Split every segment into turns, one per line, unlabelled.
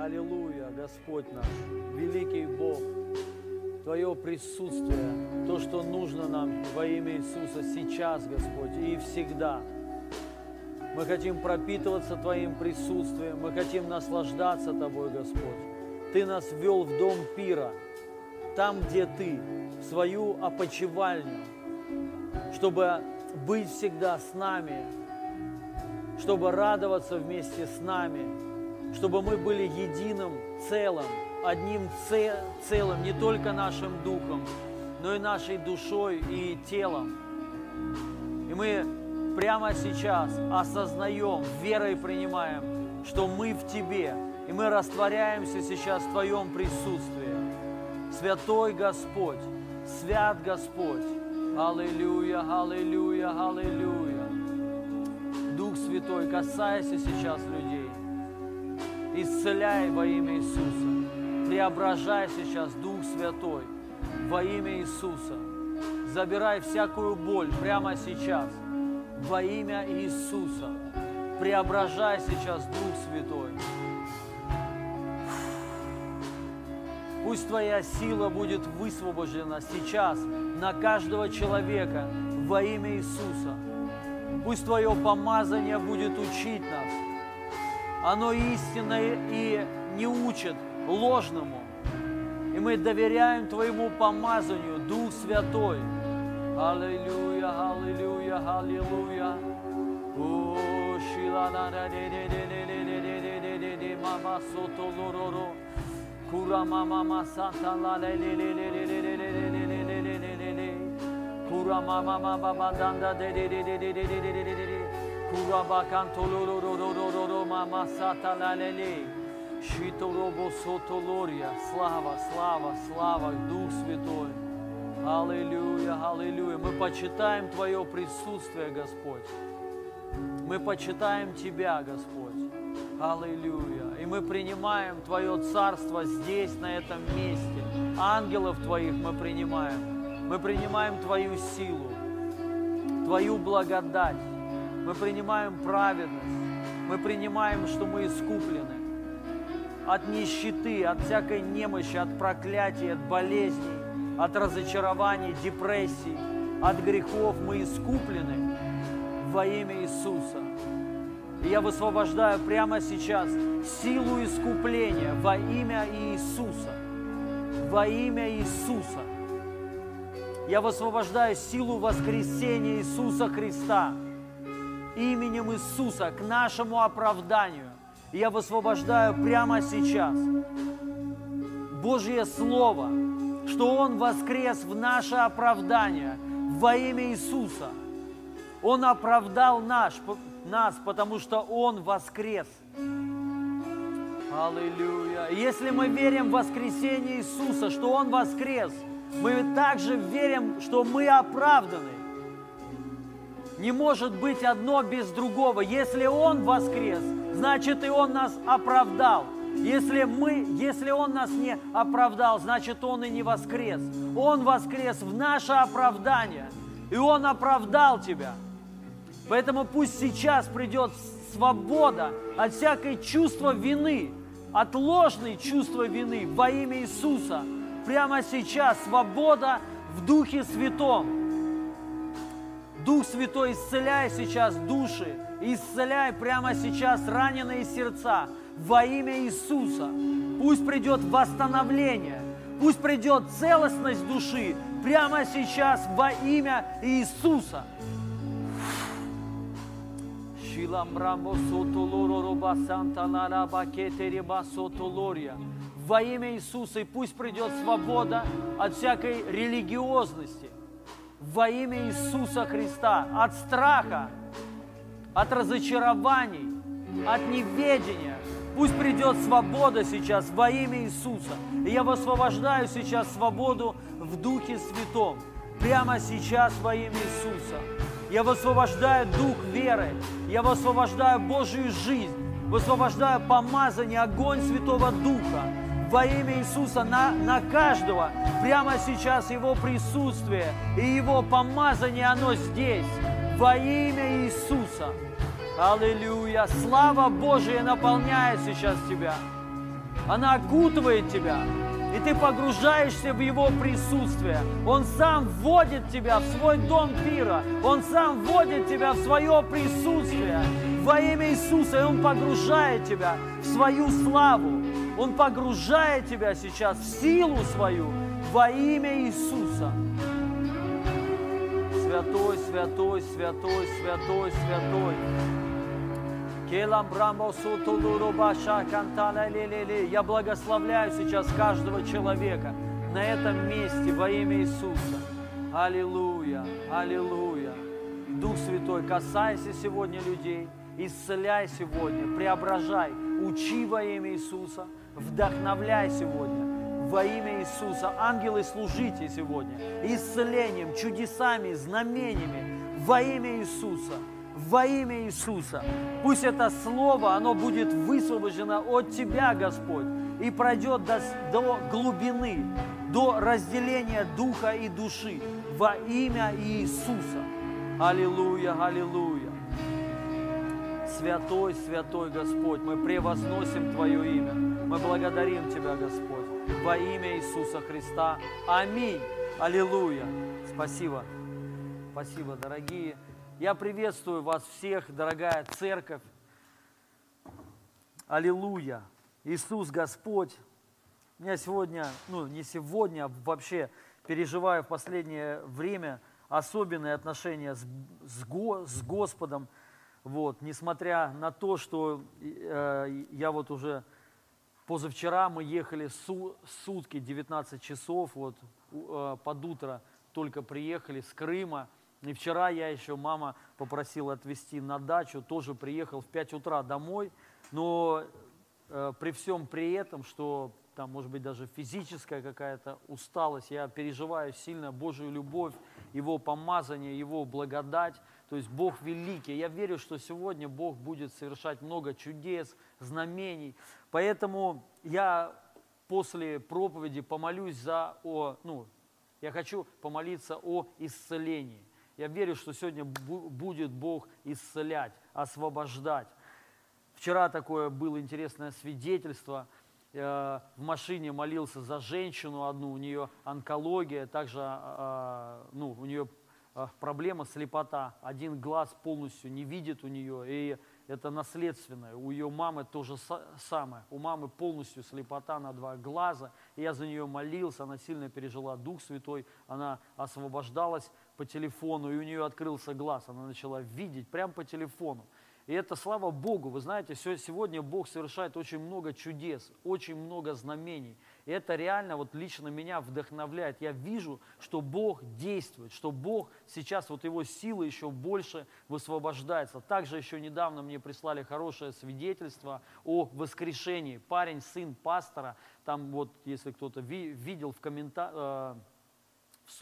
Аллилуйя, Господь наш, великий Бог, Твое присутствие, то, что нужно нам во имя Иисуса сейчас, Господь, и всегда. Мы хотим пропитываться Твоим присутствием, мы хотим наслаждаться Тобой, Господь. Ты нас ввел в дом пира, там, где Ты, в свою опочивальню, чтобы быть всегда с нами, чтобы радоваться вместе с нами, чтобы мы были единым целым, одним целым, не только нашим духом, но и нашей душой и телом. И мы прямо сейчас осознаем, верой принимаем, что мы в Тебе, и мы растворяемся сейчас в Твоем присутствии. Святой Господь, свят Господь, Аллилуйя, аллилуйя, аллилуйя. Дух Святой, касайся сейчас людей. Исцеляй во имя Иисуса. Преображай сейчас, Дух Святой, во имя Иисуса. Забирай всякую боль прямо сейчас, во имя Иисуса. Преображай сейчас, Дух Святой. Пусть Твоя сила будет высвобождена сейчас на каждого человека во имя Иисуса. Пусть Твое помазание будет учить нас. Оно истинное и не учит ложному. И мы доверяем Твоему помазанию, Дух Святой. Аллилуйя, аллилуйя, аллилуйя. Мама сото лороро. Kura mama masanta la le le le le le le le le le le le le le le le Kura mama mama bandanda de de de de de de de de de de de Kura bakanto lo lo lo lo lo lo lo mama sata la le le Шито робо сото лория. Слава, слава, слава, Дух Святой. Аллилуйя, аллилуйя. Мы почитаем Твое присутствие, Господь. Мы почитаем Тебя, Господь. Аллилуйя. И мы принимаем Твое Царство здесь, на этом месте. Ангелов Твоих мы принимаем. Мы принимаем Твою силу, Твою благодать. Мы принимаем праведность. Мы принимаем, что мы искуплены от нищеты, от всякой немощи, от проклятий, от болезней, от разочарований, депрессий, от грехов. Мы искуплены во имя Иисуса. И я высвобождаю прямо сейчас силу искупления во имя Иисуса. Во имя Иисуса. Я высвобождаю силу воскресения Иисуса Христа именем Иисуса к нашему оправданию. И я высвобождаю прямо сейчас Божье Слово, что Он воскрес в наше оправдание во имя Иисуса. Он оправдал наш, нас, потому что Он воскрес. Аллилуйя. Если мы верим в воскресение Иисуса, что Он воскрес, мы также верим, что мы оправданы. Не может быть одно без другого. Если Он воскрес, значит и Он нас оправдал. Если мы, если Он нас не оправдал, значит Он и не воскрес. Он воскрес в наше оправдание, и Он оправдал тебя. Поэтому пусть сейчас придет свобода от всякой чувства вины, от ложной чувства вины во имя Иисуса. Прямо сейчас свобода в Духе Святом. Дух Святой, исцеляй сейчас души, исцеляй прямо сейчас раненые сердца во имя Иисуса. Пусть придет восстановление, пусть придет целостность души прямо сейчас во имя Иисуса. Во имя Иисуса, и пусть придет свобода от всякой религиозности. Во имя Иисуса Христа, от страха, от разочарований, от неведения. Пусть придет свобода сейчас во имя Иисуса. И я высвобождаю сейчас свободу в Духе Святом. Прямо сейчас во имя Иисуса. Я высвобождаю дух веры. Я высвобождаю Божию жизнь. Высвобождаю помазание, огонь Святого Духа во имя Иисуса на, на каждого. Прямо сейчас Его присутствие и Его помазание, оно здесь. Во имя Иисуса. Аллилуйя. Слава Божия наполняет сейчас тебя. Она окутывает тебя, и ты погружаешься в Его присутствие. Он сам вводит тебя в свой дом пира. Он сам вводит тебя в свое присутствие во имя Иисуса. И Он погружает тебя в свою славу. Он погружает тебя сейчас в силу свою во имя Иисуса. Святой, святой, святой, святой, святой. Я благословляю сейчас каждого человека на этом месте во имя Иисуса. Аллилуйя, аллилуйя. Дух Святой, касайся сегодня людей, исцеляй сегодня, преображай, учи во имя Иисуса, вдохновляй сегодня во имя Иисуса. Ангелы, служите сегодня исцелением, чудесами, знамениями во имя Иисуса во имя Иисуса. Пусть это слово, оно будет высвобождено от Тебя, Господь, и пройдет до, до глубины, до разделения духа и души во имя Иисуса. Аллилуйя, аллилуйя. Святой, святой Господь, мы превозносим Твое имя. Мы благодарим Тебя, Господь, во имя Иисуса Христа. Аминь. Аллилуйя. Спасибо. Спасибо, дорогие. Я приветствую вас всех, дорогая церковь. Аллилуйя. Иисус Господь. Меня сегодня, ну не сегодня, а вообще переживаю в последнее время особенные отношения с, с, с Господом. Вот, несмотря на то, что э, я вот уже позавчера мы ехали су, сутки, 19 часов, вот э, под утро только приехали с Крыма – и вчера я еще, мама попросила отвезти на дачу, тоже приехал в 5 утра домой, но э, при всем при этом, что там может быть даже физическая какая-то усталость, я переживаю сильно Божью любовь, Его помазание, Его благодать, то есть Бог великий. Я верю, что сегодня Бог будет совершать много чудес, знамений, поэтому я после проповеди помолюсь за, о, ну, я хочу помолиться о исцелении. Я верю, что сегодня будет Бог исцелять, освобождать. Вчера такое было интересное свидетельство. Э, в машине молился за женщину одну, у нее онкология, также а, ну, у нее а, проблема слепота. Один глаз полностью не видит у нее, и это наследственное. У ее мамы то же самое. У мамы полностью слепота на два глаза. И я за нее молился, она сильно пережила Дух Святой, она освобождалась по телефону, и у нее открылся глаз, она начала видеть прямо по телефону. И это слава Богу. Вы знаете, сегодня Бог совершает очень много чудес, очень много знамений. И это реально вот лично меня вдохновляет. Я вижу, что Бог действует, что Бог сейчас, вот его сила еще больше высвобождается. Также еще недавно мне прислали хорошее свидетельство о воскрешении. Парень, сын пастора, там вот, если кто-то видел в комментариях, э, в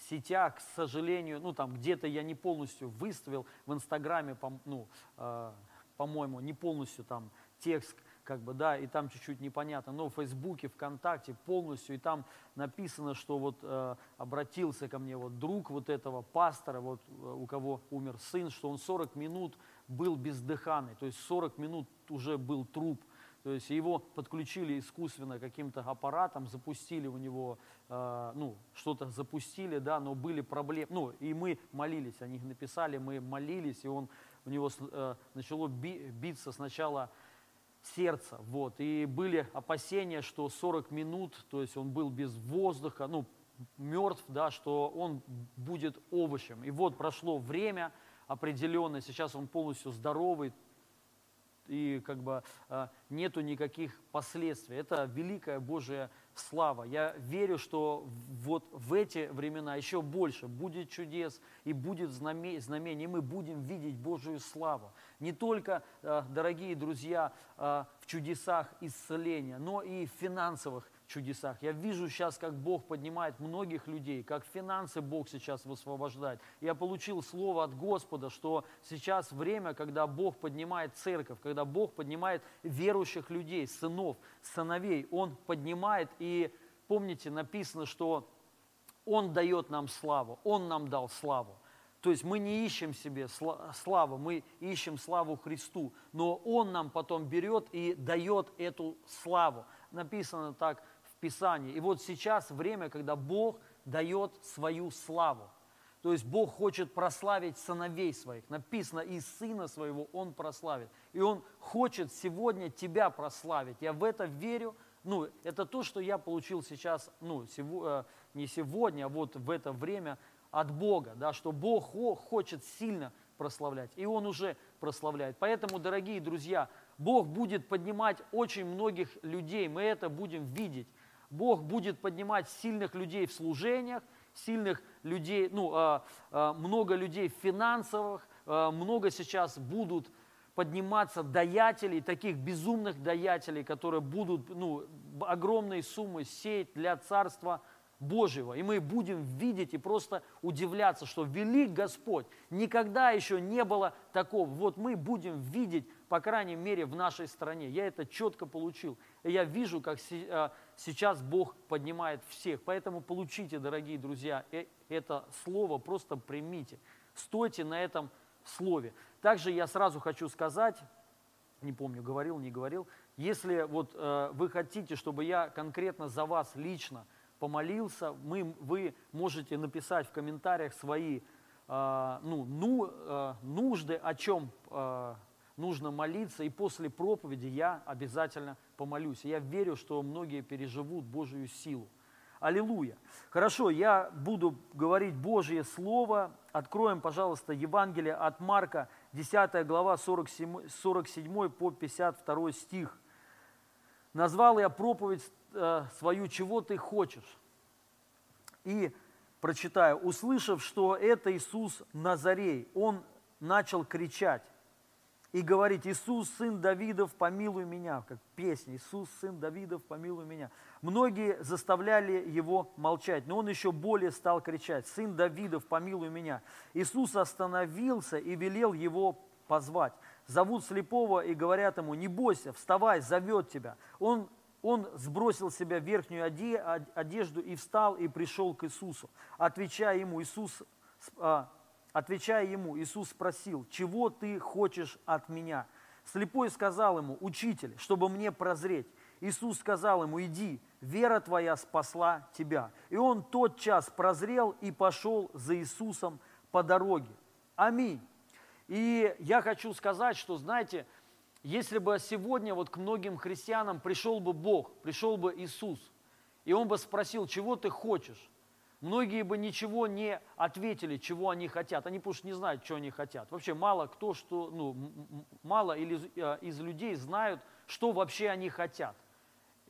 соцсетях, к сожалению, ну там где-то я не полностью выставил в Инстаграме, ну, э, по-моему, не полностью там текст, как бы, да, и там чуть-чуть непонятно, но в Фейсбуке, ВКонтакте полностью, и там написано, что вот э, обратился ко мне вот друг вот этого пастора, вот э, у кого умер сын, что он 40 минут был бездыханный, то есть 40 минут уже был труп, то есть его подключили искусственно каким-то аппаратом, запустили у него, э, ну, что-то запустили, да, но были проблемы. Ну, и мы молились, они написали, мы молились, и он, у него э, начало би, биться сначала сердце, вот, и были опасения, что 40 минут, то есть он был без воздуха, ну, мертв, да, что он будет овощем. И вот прошло время определенное, сейчас он полностью здоровый, и как бы а, нету никаких последствий. Это великая Божья слава. Я верю, что вот в эти времена еще больше будет чудес и будет знамение, и мы будем видеть Божию славу. Не только, а, дорогие друзья, а, в чудесах исцеления, но и в финансовых чудесах. Я вижу сейчас, как Бог поднимает многих людей, как финансы Бог сейчас высвобождает. Я получил слово от Господа, что сейчас время, когда Бог поднимает церковь, когда Бог поднимает верующих людей, сынов, сыновей. Он поднимает, и помните, написано, что Он дает нам славу, Он нам дал славу. То есть мы не ищем себе славу, мы ищем славу Христу, но Он нам потом берет и дает эту славу написано так Писании. И вот сейчас время, когда Бог дает свою славу. То есть Бог хочет прославить сыновей своих. Написано, и сына своего Он прославит. И Он хочет сегодня тебя прославить. Я в это верю. Ну, это то, что я получил сейчас, ну, сего, э, не сегодня, а вот в это время от Бога, да, что Бог хочет сильно прославлять. И Он уже прославляет. Поэтому, дорогие друзья, Бог будет поднимать очень многих людей, мы это будем видеть. Бог будет поднимать сильных людей в служениях, сильных людей, ну, а, а, много людей финансовых, а, много сейчас будут подниматься даятелей, таких безумных даятелей, которые будут ну, огромные суммы сеять для Царства Божьего. И мы будем видеть и просто удивляться, что велик Господь. Никогда еще не было такого. Вот мы будем видеть, по крайней мере, в нашей стране. Я это четко получил. Я вижу, как а, сейчас Бог поднимает всех. Поэтому получите, дорогие друзья, э, это слово, просто примите. Стойте на этом слове. Также я сразу хочу сказать, не помню, говорил, не говорил, если вот э, вы хотите, чтобы я конкретно за вас лично помолился, мы, вы можете написать в комментариях свои э, ну, ну, э, нужды, о чем э, нужно молиться, и после проповеди я обязательно помолюсь. Я верю, что многие переживут Божию силу. Аллилуйя. Хорошо, я буду говорить Божье Слово. Откроем, пожалуйста, Евангелие от Марка, 10 глава, 47, 47 по 52 стих. Назвал я проповедь э, свою «Чего ты хочешь?» И прочитаю. «Услышав, что это Иисус Назарей, он начал кричать и говорить, Иисус, сын Давидов, помилуй меня, как песня, Иисус, сын Давидов, помилуй меня. Многие заставляли его молчать, но он еще более стал кричать, сын Давидов, помилуй меня. Иисус остановился и велел его позвать. Зовут слепого и говорят ему, не бойся, вставай, зовет тебя. Он, он сбросил с себя верхнюю одежду и встал и пришел к Иисусу. Отвечая ему, Иисус а, Отвечая ему, Иисус спросил, чего ты хочешь от меня? Слепой сказал ему, учитель, чтобы мне прозреть. Иисус сказал ему, иди, вера твоя спасла тебя. И он тот час прозрел и пошел за Иисусом по дороге. Аминь. И я хочу сказать, что, знаете, если бы сегодня вот к многим христианам пришел бы Бог, пришел бы Иисус, и Он бы спросил, чего ты хочешь, Многие бы ничего не ответили, чего они хотят. Они что не знают, что они хотят. Вообще мало кто, что, ну, мало или э, из людей знают, что вообще они хотят.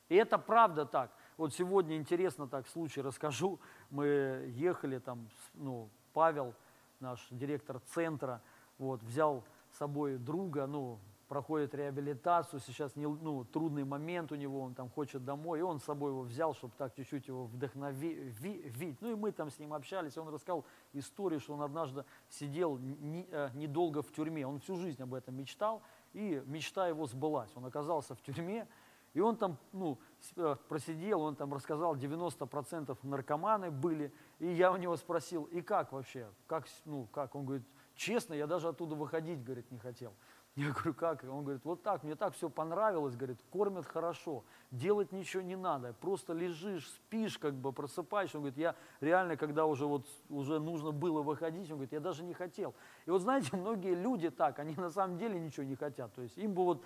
И это правда так. Вот сегодня интересно так случай расскажу. Мы ехали там, ну, Павел, наш директор центра, вот, взял с собой друга, ну, проходит реабилитацию, сейчас не, ну, трудный момент у него, он там хочет домой, и он с собой его взял, чтобы так чуть-чуть его вдохновить. Ну и мы там с ним общались, он рассказал историю, что он однажды сидел не, э, недолго в тюрьме, он всю жизнь об этом мечтал, и мечта его сбылась. Он оказался в тюрьме, и он там ну, э, просидел, он там рассказал, 90% наркоманы были, и я у него спросил, и как вообще, как, ну, как? Он говорит, честно, я даже оттуда выходить, говорит, не хотел. Я говорю, как? Он говорит, вот так, мне так все понравилось, говорит, кормят хорошо, делать ничего не надо, просто лежишь, спишь, как бы просыпаешься. Он говорит, я реально, когда уже вот уже нужно было выходить, он говорит, я даже не хотел. И вот знаете, многие люди так, они на самом деле ничего не хотят. То есть им бы вот,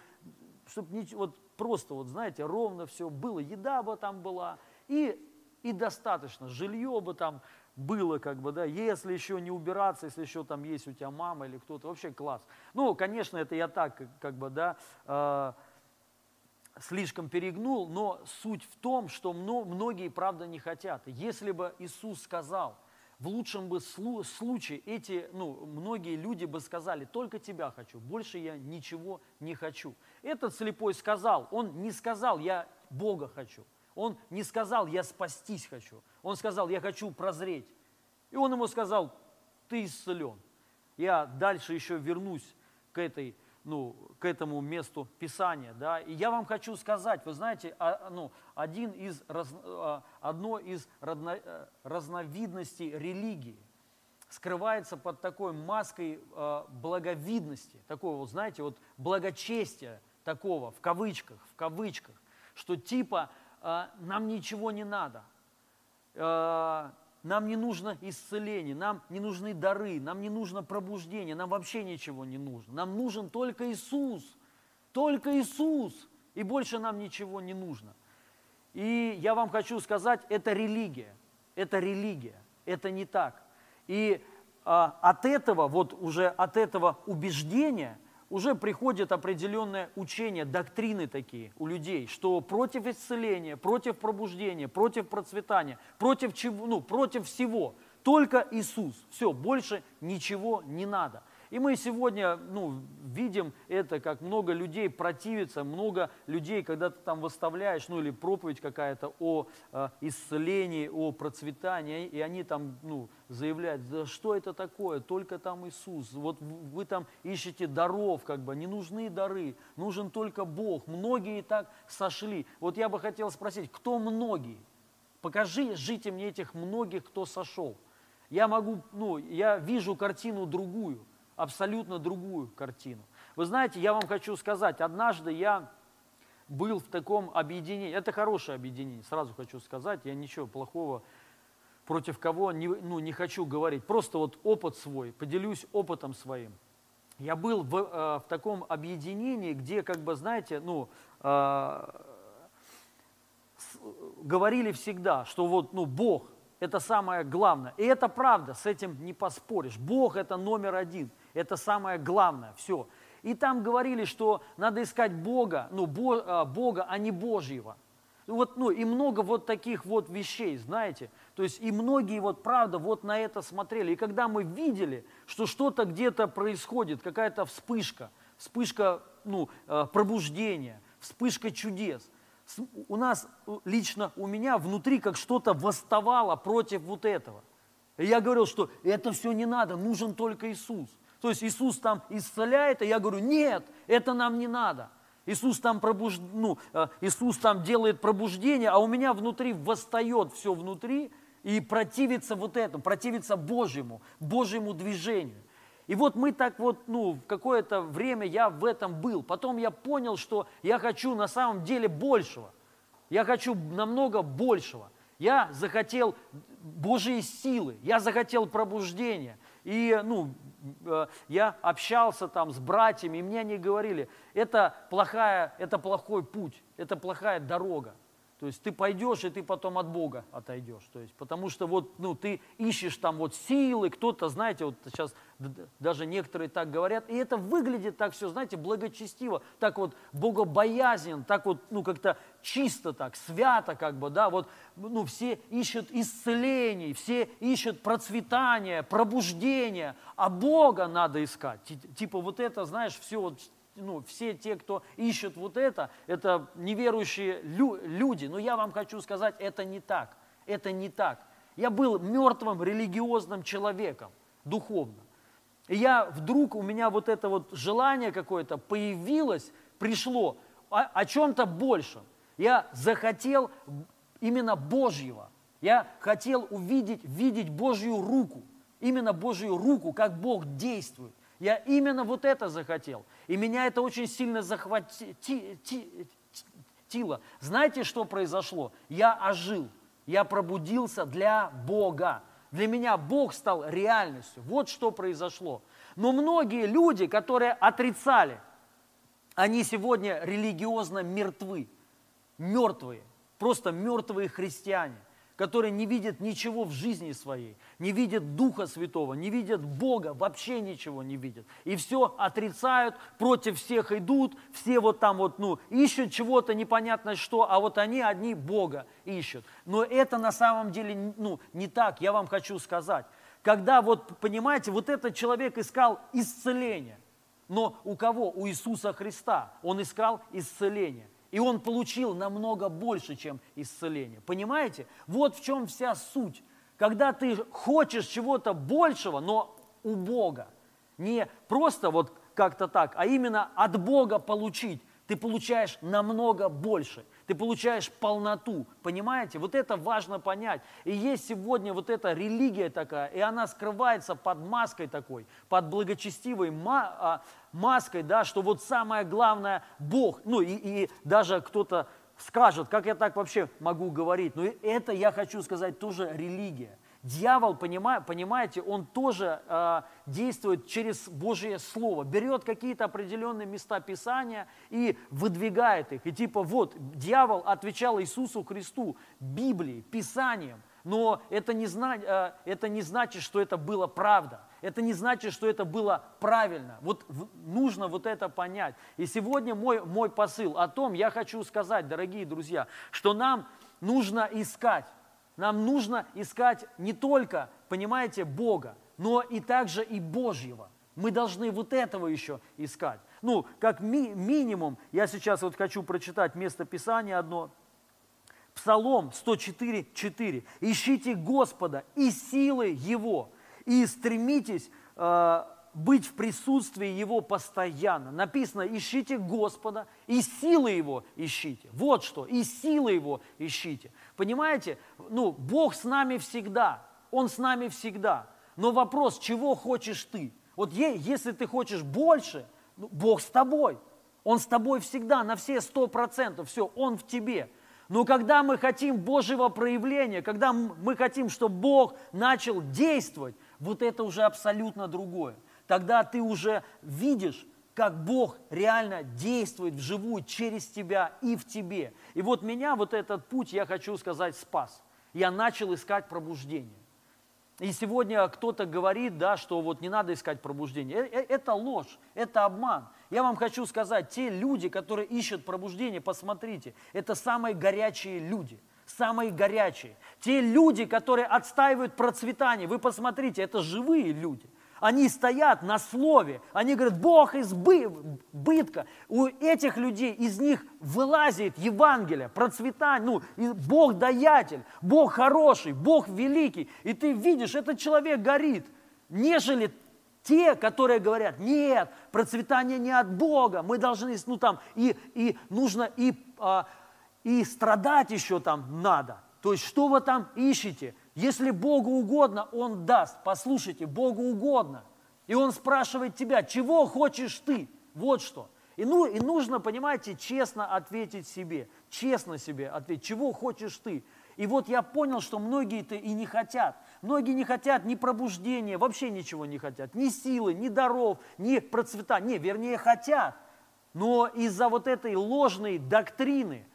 чтобы ничего, вот просто вот, знаете, ровно все было, еда бы там была, и, и достаточно, жилье бы там, было, как бы, да, если еще не убираться, если еще там есть у тебя мама или кто-то, вообще класс. Ну, конечно, это я так, как бы, да, э, слишком перегнул, но суть в том, что многие, правда, не хотят. Если бы Иисус сказал, в лучшем бы случае эти, ну, многие люди бы сказали, только тебя хочу, больше я ничего не хочу. Этот слепой сказал, он не сказал, я Бога хочу. Он не сказал, я спастись хочу. Он сказал, я хочу прозреть. И он ему сказал, ты исцелен. Я дальше еще вернусь к, этой, ну, к этому месту Писания. Да? И я вам хочу сказать, вы знаете, а, ну, один из, а, одно из э, разновидностей религии скрывается под такой маской а, благовидности, такого, знаете, вот благочестия такого, в кавычках, в кавычках что типа э, нам ничего не надо, э, нам не нужно исцеление, нам не нужны дары, нам не нужно пробуждение, нам вообще ничего не нужно. Нам нужен только Иисус, только Иисус, и больше нам ничего не нужно. И я вам хочу сказать, это религия, это религия, это не так. И а, от этого, вот уже от этого убеждения уже приходит определенное учение, доктрины такие у людей, что против исцеления, против пробуждения, против процветания, против, чего, ну, против всего, только Иисус. Все, больше ничего не надо. И мы сегодня ну, видим это, как много людей противится, много людей, когда ты там выставляешь, ну или проповедь какая-то о э, исцелении, о процветании, и они там ну, заявляют, да что это такое, только там Иисус, вот вы там ищете даров, как бы, не нужны дары, нужен только Бог, многие так сошли. Вот я бы хотел спросить, кто многие? Покажи, жите мне этих многих, кто сошел. Я могу, ну, я вижу картину другую – абсолютно другую картину. Вы знаете, я вам хочу сказать, однажды я был в таком объединении, это хорошее объединение, сразу хочу сказать, я ничего плохого против кого не, ну, не хочу говорить, просто вот опыт свой, поделюсь опытом своим. Я был в, э, в таком объединении, где, как бы, знаете, ну, э, говорили всегда, что вот, ну, Бог – это самое главное. И это правда, с этим не поспоришь. Бог – это номер один – это самое главное, все. И там говорили, что надо искать Бога, ну, а, Бога, а не Божьего. Вот, ну, и много вот таких вот вещей, знаете. То есть и многие вот, правда, вот на это смотрели. И когда мы видели, что что-то где-то происходит, какая-то вспышка, вспышка ну, а, пробуждения, вспышка чудес, у нас, лично у меня внутри как что-то восставало против вот этого. И я говорил, что это все не надо, нужен только Иисус. То есть Иисус там исцеляет, и я говорю, нет, это нам не надо. Иисус там, пробуж... ну, э, Иисус там делает пробуждение, а у меня внутри восстает все внутри и противится вот этому, противится Божьему, Божьему движению. И вот мы так вот, ну, в какое-то время я в этом был. Потом я понял, что я хочу на самом деле большего. Я хочу намного большего. Я захотел Божьей силы, я захотел пробуждения. И, ну, я общался там с братьями, и мне они говорили, это, плохая, это плохой путь, это плохая дорога. То есть ты пойдешь, и ты потом от Бога отойдешь. То есть, потому что вот, ну, ты ищешь там вот силы, кто-то, знаете, вот сейчас даже некоторые так говорят, и это выглядит так все, знаете, благочестиво, так вот богобоязнен, так вот, ну, как-то чисто так, свято как бы, да, вот, ну, все ищут исцелений, все ищут процветания, пробуждения, а Бога надо искать. Типа вот это, знаешь, все вот ну, все те, кто ищет вот это, это неверующие лю люди. Но я вам хочу сказать, это не так. Это не так. Я был мертвым религиозным человеком, духовно. И я вдруг, у меня вот это вот желание какое-то появилось, пришло о, о чем-то большем. Я захотел именно Божьего. Я хотел увидеть, видеть Божью руку. Именно Божью руку, как Бог действует. Я именно вот это захотел. И меня это очень сильно захватило. Знаете, что произошло? Я ожил. Я пробудился для Бога. Для меня Бог стал реальностью. Вот что произошло. Но многие люди, которые отрицали, они сегодня религиозно мертвы. Мертвые. Просто мертвые христиане которые не видят ничего в жизни своей, не видят Духа Святого, не видят Бога, вообще ничего не видят. И все отрицают, против всех идут, все вот там вот, ну, ищут чего-то непонятно что, а вот они одни Бога ищут. Но это на самом деле, ну, не так, я вам хочу сказать. Когда вот, понимаете, вот этот человек искал исцеление, но у кого? У Иисуса Христа. Он искал исцеление. И он получил намного больше, чем исцеление. Понимаете? Вот в чем вся суть. Когда ты хочешь чего-то большего, но у Бога. Не просто вот как-то так, а именно от Бога получить. Ты получаешь намного больше ты получаешь полноту, понимаете? Вот это важно понять. И есть сегодня вот эта религия такая, и она скрывается под маской такой, под благочестивой а, маской, да, что вот самое главное Бог, ну и, и даже кто-то скажет, как я так вообще могу говорить. Но это, я хочу сказать, тоже религия. Дьявол, понимаете, он тоже э, действует через Божье Слово, берет какие-то определенные места Писания и выдвигает их. И типа вот, дьявол отвечал Иисусу Христу Библией, Писанием, но это не, зна, э, это не значит, что это было правда. Это не значит, что это было правильно. Вот нужно вот это понять. И сегодня мой, мой посыл о том, я хочу сказать, дорогие друзья, что нам нужно искать нам нужно искать не только, понимаете, Бога, но и также и Божьего. Мы должны вот этого еще искать. Ну, как ми- минимум, я сейчас вот хочу прочитать место Писания одно. Псалом 104, 4. «Ищите Господа и силы Его, и стремитесь э, быть в присутствии Его постоянно. Написано, ищите Господа и силы Его ищите. Вот что, и силы Его ищите. Понимаете, ну, Бог с нами всегда, Он с нами всегда. Но вопрос, чего хочешь ты? Вот если ты хочешь больше, ну, Бог с тобой. Он с тобой всегда, на все сто процентов, все, Он в тебе. Но когда мы хотим Божьего проявления, когда мы хотим, чтобы Бог начал действовать, вот это уже абсолютно другое тогда ты уже видишь, как Бог реально действует вживую через тебя и в тебе. И вот меня вот этот путь, я хочу сказать, спас. Я начал искать пробуждение. И сегодня кто-то говорит, да, что вот не надо искать пробуждение. Э, э, это ложь, это обман. Я вам хочу сказать, те люди, которые ищут пробуждение, посмотрите, это самые горячие люди – самые горячие. Те люди, которые отстаивают процветание, вы посмотрите, это живые люди. Они стоят на слове, они говорят, Бог избытка. У этих людей, из них вылазит Евангелие, процветание, ну, Бог даятель, Бог хороший, Бог великий. И ты видишь, этот человек горит, нежели те, которые говорят, нет, процветание не от Бога, мы должны, ну там, и, и нужно, и, а, и страдать еще там надо. То есть, что вы там ищете? Если Богу угодно, Он даст. Послушайте, Богу угодно. И Он спрашивает тебя, чего хочешь ты? Вот что. И, ну, и нужно, понимаете, честно ответить себе, честно себе ответить, чего хочешь ты. И вот я понял, что многие-то и не хотят. Многие не хотят ни пробуждения, вообще ничего не хотят. Ни силы, ни даров, ни процветания. Не, вернее, хотят. Но из-за вот этой ложной доктрины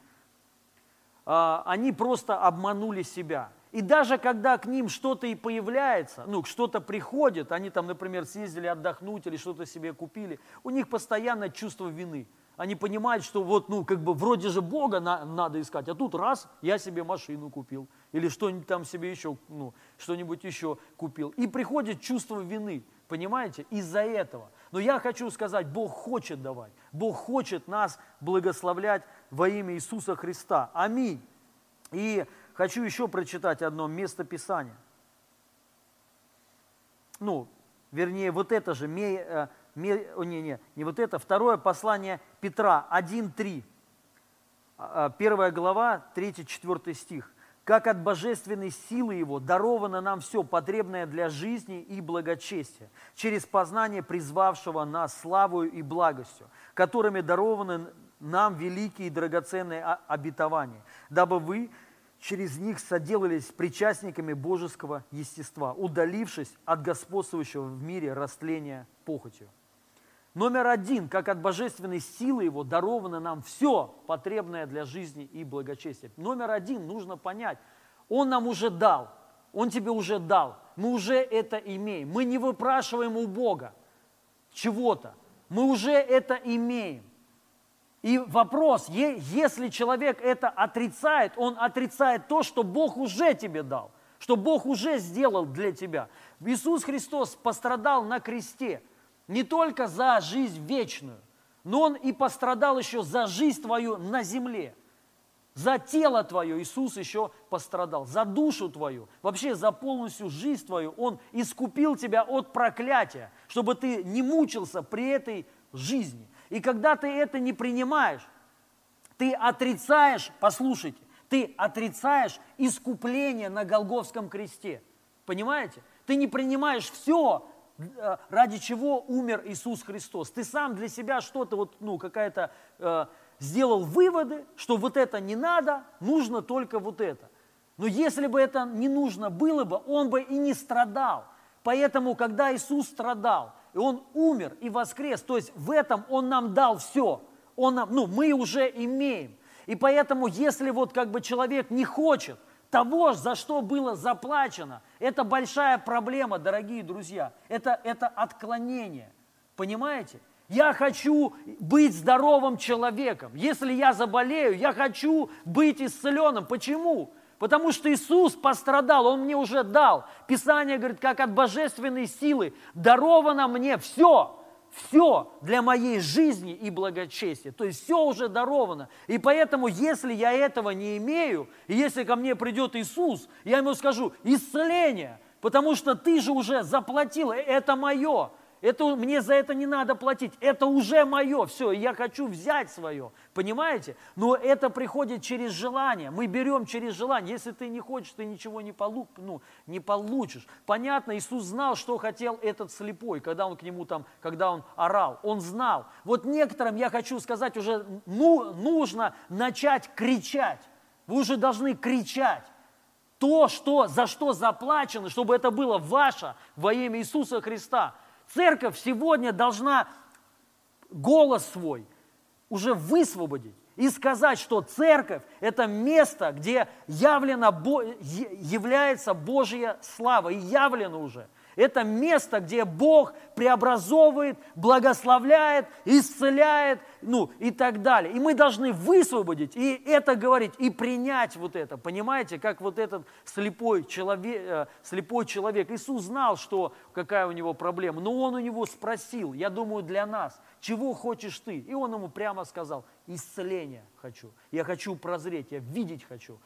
а, они просто обманули себя. И даже когда к ним что-то и появляется, ну, что-то приходит, они там, например, съездили отдохнуть или что-то себе купили, у них постоянно чувство вины. Они понимают, что вот, ну, как бы вроде же Бога на, надо искать, а тут раз, я себе машину купил, или что-нибудь там себе еще, ну, что-нибудь еще купил. И приходит чувство вины, понимаете, из-за этого. Но я хочу сказать, Бог хочет давать, Бог хочет нас благословлять во имя Иисуса Христа. Аминь. И Хочу еще прочитать одно место Писания. Ну, вернее, вот это же, ме, э, ме, не, не, не вот это, второе послание Петра 1.3, а, а, первая глава, 3-4 стих. «Как от божественной силы Его даровано нам все, потребное для жизни и благочестия, через познание призвавшего нас славою и благостью, которыми дарованы нам великие и драгоценные обетования, дабы вы, через них соделались причастниками божеского естества, удалившись от господствующего в мире растления похотью. Номер один, как от божественной силы его даровано нам все, потребное для жизни и благочестия. Номер один, нужно понять, он нам уже дал, он тебе уже дал, мы уже это имеем. Мы не выпрашиваем у Бога чего-то, мы уже это имеем. И вопрос, если человек это отрицает, он отрицает то, что Бог уже тебе дал, что Бог уже сделал для тебя. Иисус Христос пострадал на кресте не только за жизнь вечную, но Он и пострадал еще за жизнь твою на земле. За тело твое Иисус еще пострадал, за душу твою, вообще за полностью жизнь твою. Он искупил тебя от проклятия, чтобы ты не мучился при этой жизни. И когда ты это не принимаешь, ты отрицаешь, послушайте, ты отрицаешь искупление на Голговском кресте. Понимаете? Ты не принимаешь все, э, ради чего умер Иисус Христос. Ты сам для себя что-то, вот, ну, какая-то, э, сделал выводы, что вот это не надо, нужно только вот это. Но если бы это не нужно было бы, он бы и не страдал. Поэтому, когда Иисус страдал, и Он умер и воскрес, то есть в этом Он нам дал все. Он нам, ну, мы уже имеем. И поэтому, если вот как бы человек не хочет того, за что было заплачено, это большая проблема, дорогие друзья. Это, это отклонение. Понимаете? Я хочу быть здоровым человеком. Если я заболею, я хочу быть исцеленным. Почему? Потому что Иисус пострадал, Он мне уже дал. Писание говорит, как от божественной силы даровано мне все все для моей жизни и благочестия. То есть все уже даровано. И поэтому, если я этого не имею, и если ко мне придет Иисус, я ему скажу, исцеление, потому что ты же уже заплатил, это мое. Это, мне за это не надо платить. Это уже мое. Все, я хочу взять свое. Понимаете? Но это приходит через желание. Мы берем через желание. Если ты не хочешь, ты ничего не, полу, ну, не получишь. Понятно, Иисус знал, что хотел этот слепой, когда он к нему там, когда он орал. Он знал. Вот некоторым, я хочу сказать, уже ну, нужно начать кричать. Вы уже должны кричать то, что, за что заплачено, чтобы это было ваше во имя Иисуса Христа. Церковь сегодня должна голос свой уже высвободить и сказать, что церковь – это место, где явлена, является Божья слава, и явлена уже – это место, где Бог преобразовывает, благословляет, исцеляет, ну и так далее. И мы должны высвободить и это говорить, и принять вот это. Понимаете, как вот этот слепой человек, э, слепой человек. Иисус знал, что, какая у него проблема, но он у него спросил, я думаю, для нас, чего хочешь ты? И он ему прямо сказал, исцеление хочу, я хочу прозреть, я видеть хочу.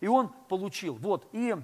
И он получил. Вот, и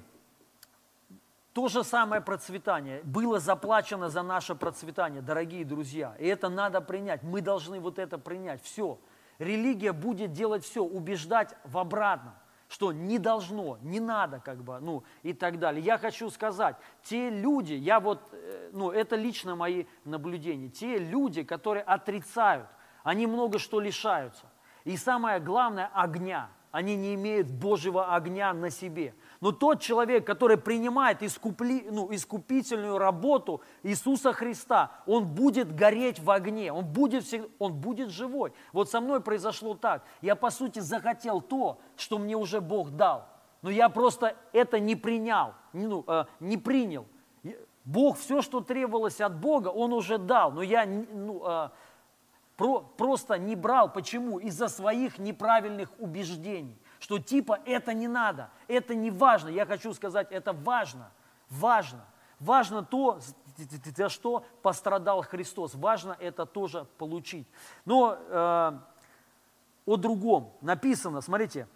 то же самое процветание. Было заплачено за наше процветание, дорогие друзья. И это надо принять. Мы должны вот это принять. Все. Религия будет делать все, убеждать в обратном что не должно, не надо, как бы, ну и так далее. Я хочу сказать, те люди, я вот, э, ну это лично мои наблюдения, те люди, которые отрицают, они много что лишаются. И самое главное, огня. Они не имеют Божьего огня на себе. Но тот человек, который принимает искупли, ну, искупительную работу Иисуса Христа, он будет гореть в огне, он будет, он будет живой. Вот со мной произошло так. Я, по сути, захотел то, что мне уже Бог дал. Но я просто это не принял, ну, э, не принял. Бог, все, что требовалось от Бога, Он уже дал. Но я ну, э, про, просто не брал. Почему? Из-за своих неправильных убеждений что типа это не надо, это не важно. Я хочу сказать, это важно, важно. Важно то, за что пострадал Христос. Важно это тоже получить. Но э, о другом написано, смотрите,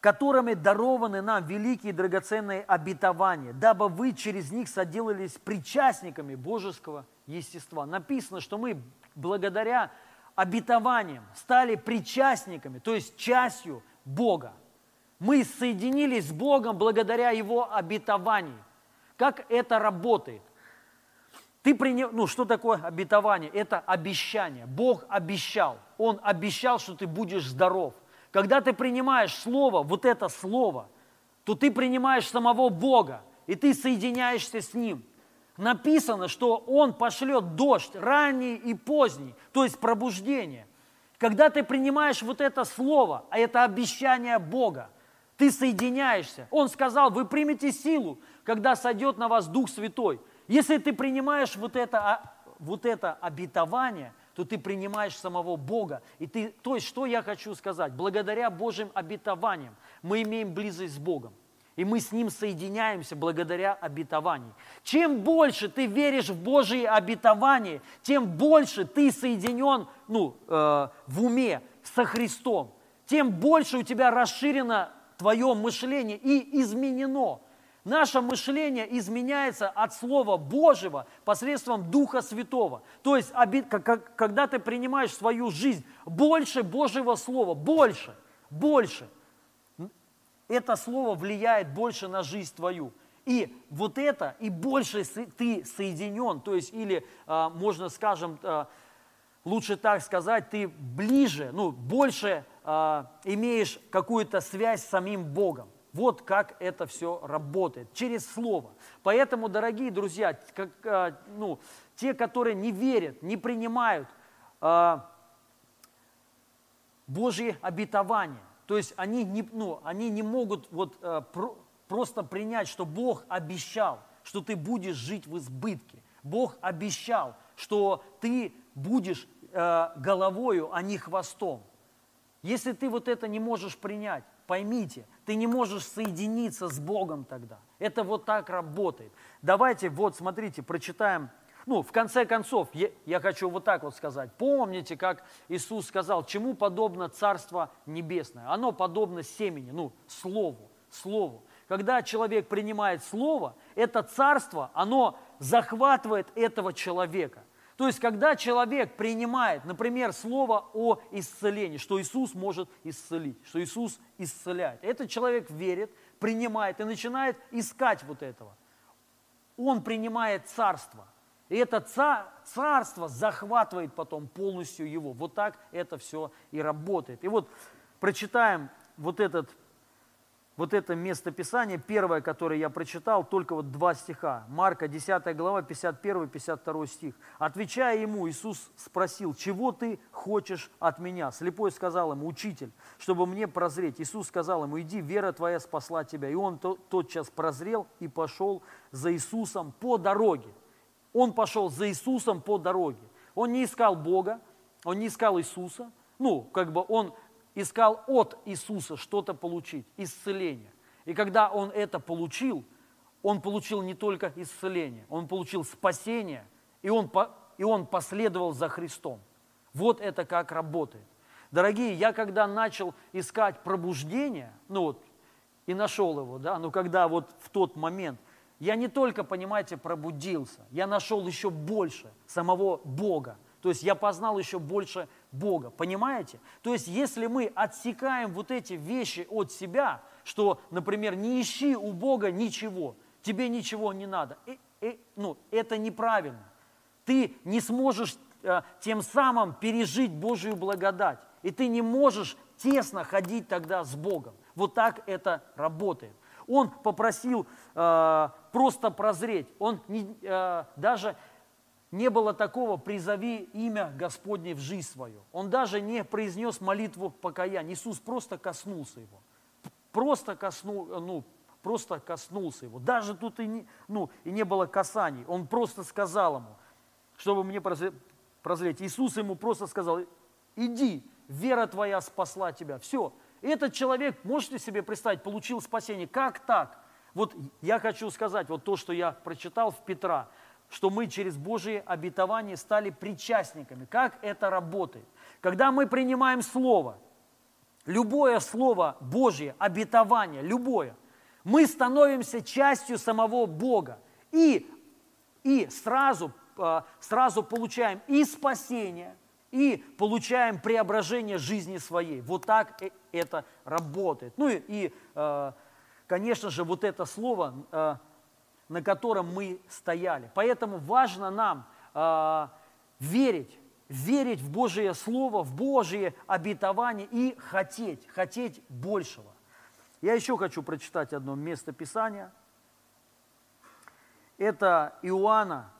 которыми дарованы нам великие драгоценные обетования, дабы вы через них соделались причастниками божеского естества. Написано, что мы благодаря обетованием, стали причастниками, то есть частью Бога. Мы соединились с Богом благодаря Его обетованию. Как это работает? Ты принял, ну что такое обетование? Это обещание. Бог обещал. Он обещал, что ты будешь здоров. Когда ты принимаешь Слово, вот это Слово, то ты принимаешь самого Бога, и ты соединяешься с Ним написано, что Он пошлет дождь ранний и поздний, то есть пробуждение. Когда ты принимаешь вот это слово, а это обещание Бога, ты соединяешься. Он сказал, вы примете силу, когда сойдет на вас Дух Святой. Если ты принимаешь вот это, а, вот это обетование, то ты принимаешь самого Бога. И ты, то есть, что я хочу сказать? Благодаря Божьим обетованиям мы имеем близость с Богом и мы с Ним соединяемся благодаря обетованию. Чем больше ты веришь в Божьи обетования, тем больше ты соединен ну, э, в уме со Христом, тем больше у тебя расширено твое мышление и изменено. Наше мышление изменяется от Слова Божьего посредством Духа Святого. То есть, когда ты принимаешь свою жизнь больше Божьего Слова, больше, больше – это слово влияет больше на жизнь твою. И вот это, и больше ты соединен, то есть, или, а, можно, скажем, а, лучше так сказать, ты ближе, ну, больше э, имеешь какую-то связь с самим Богом. Вот как это все работает, через Слово. Поэтому, дорогие друзья, как, э, ну, те, которые не верят, не принимают э, Божьи обетования, то есть они не, ну, они не могут вот, э, про, просто принять, что Бог обещал, что ты будешь жить в избытке. Бог обещал, что ты будешь э, головою, а не хвостом. Если ты вот это не можешь принять, поймите, ты не можешь соединиться с Богом тогда. Это вот так работает. Давайте вот, смотрите, прочитаем ну, в конце концов, я, я хочу вот так вот сказать. Помните, как Иисус сказал, чему подобно Царство Небесное? Оно подобно семени, ну, Слову, Слову. Когда человек принимает Слово, это Царство, оно захватывает этого человека. То есть, когда человек принимает, например, слово о исцелении, что Иисус может исцелить, что Иисус исцеляет, этот человек верит, принимает и начинает искать вот этого. Он принимает царство – и это царство захватывает потом полностью его. Вот так это все и работает. И вот прочитаем вот этот вот это место Писания, первое, которое я прочитал, только вот два стиха. Марка, 10 глава, 51-52 стих. Отвечая ему, Иисус спросил, чего ты хочешь от меня? Слепой сказал ему, учитель, чтобы мне прозреть. Иисус сказал ему, иди, вера твоя спасла тебя. И он тотчас прозрел и пошел за Иисусом по дороге. Он пошел за Иисусом по дороге. Он не искал Бога, он не искал Иисуса. Ну, как бы он искал от Иисуса что-то получить, исцеление. И когда он это получил, он получил не только исцеление, он получил спасение, и он, и он последовал за Христом. Вот это как работает. Дорогие, я когда начал искать пробуждение, ну вот, и нашел его, да, но когда вот в тот момент, я не только, понимаете, пробудился, я нашел еще больше самого Бога. То есть я познал еще больше Бога, понимаете? То есть если мы отсекаем вот эти вещи от себя, что, например, не ищи у Бога ничего, тебе ничего не надо, и, и, ну, это неправильно. Ты не сможешь э, тем самым пережить Божию благодать, и ты не можешь тесно ходить тогда с Богом. Вот так это работает. Он попросил э, просто прозреть. Он не, э, даже не было такого «призови имя Господне в жизнь свою». Он даже не произнес молитву покаяния. Иисус просто коснулся его. Просто, коснул, ну, просто коснулся его. Даже тут и не, ну, и не было касаний. Он просто сказал ему, чтобы мне прозреть. Иисус ему просто сказал, иди, вера твоя спасла тебя. Все. Этот человек, можете себе представить, получил спасение. Как так? Вот я хочу сказать, вот то, что я прочитал в Петра, что мы через Божие обетование стали причастниками. Как это работает? Когда мы принимаем Слово, любое Слово Божье, обетование, любое, мы становимся частью самого Бога. И, и сразу, а, сразу получаем и спасение, и получаем преображение жизни своей. Вот так э, это работает. Ну и, и а, конечно же, вот это слово, э, на котором мы стояли. Поэтому важно нам э, верить, верить в Божие Слово, в Божие обетование и хотеть, хотеть большего. Я еще хочу прочитать одно место Писания. Это Иоанна,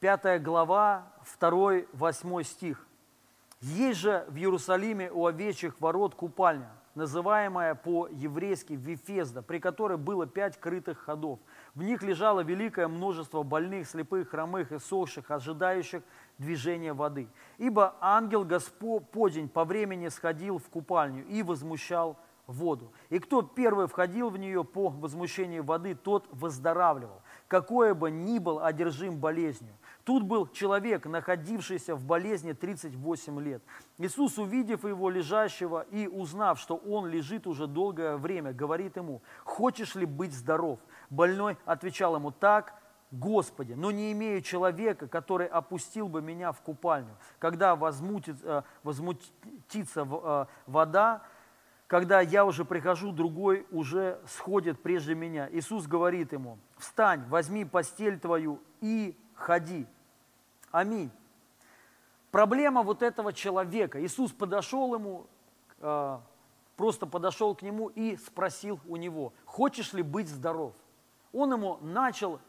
5 глава, 2-8 стих. Есть же в Иерусалиме у овечьих ворот купальня – называемая по-еврейски Вифезда, при которой было пять крытых ходов. В них лежало великое множество больных, слепых, хромых и сохших, ожидающих движения воды. Ибо ангел Господень по времени сходил в купальню и возмущал воду. И кто первый входил в нее по возмущению воды, тот выздоравливал, какое бы ни был одержим болезнью. Тут был человек, находившийся в болезни 38 лет. Иисус, увидев его лежащего и узнав, что он лежит уже долгое время, говорит ему, «Хочешь ли быть здоров?» Больной отвечал ему, «Так, Господи, но не имею человека, который опустил бы меня в купальню, когда возмутит, э, возмутится э, вода, когда я уже прихожу, другой уже сходит прежде меня. Иисус говорит ему, встань, возьми постель твою и ходи. Аминь. проблема вот этого человека. Иисус подошел ему, э, просто подошел к нему и спросил у него, хочешь ли быть здоров? Он ему начал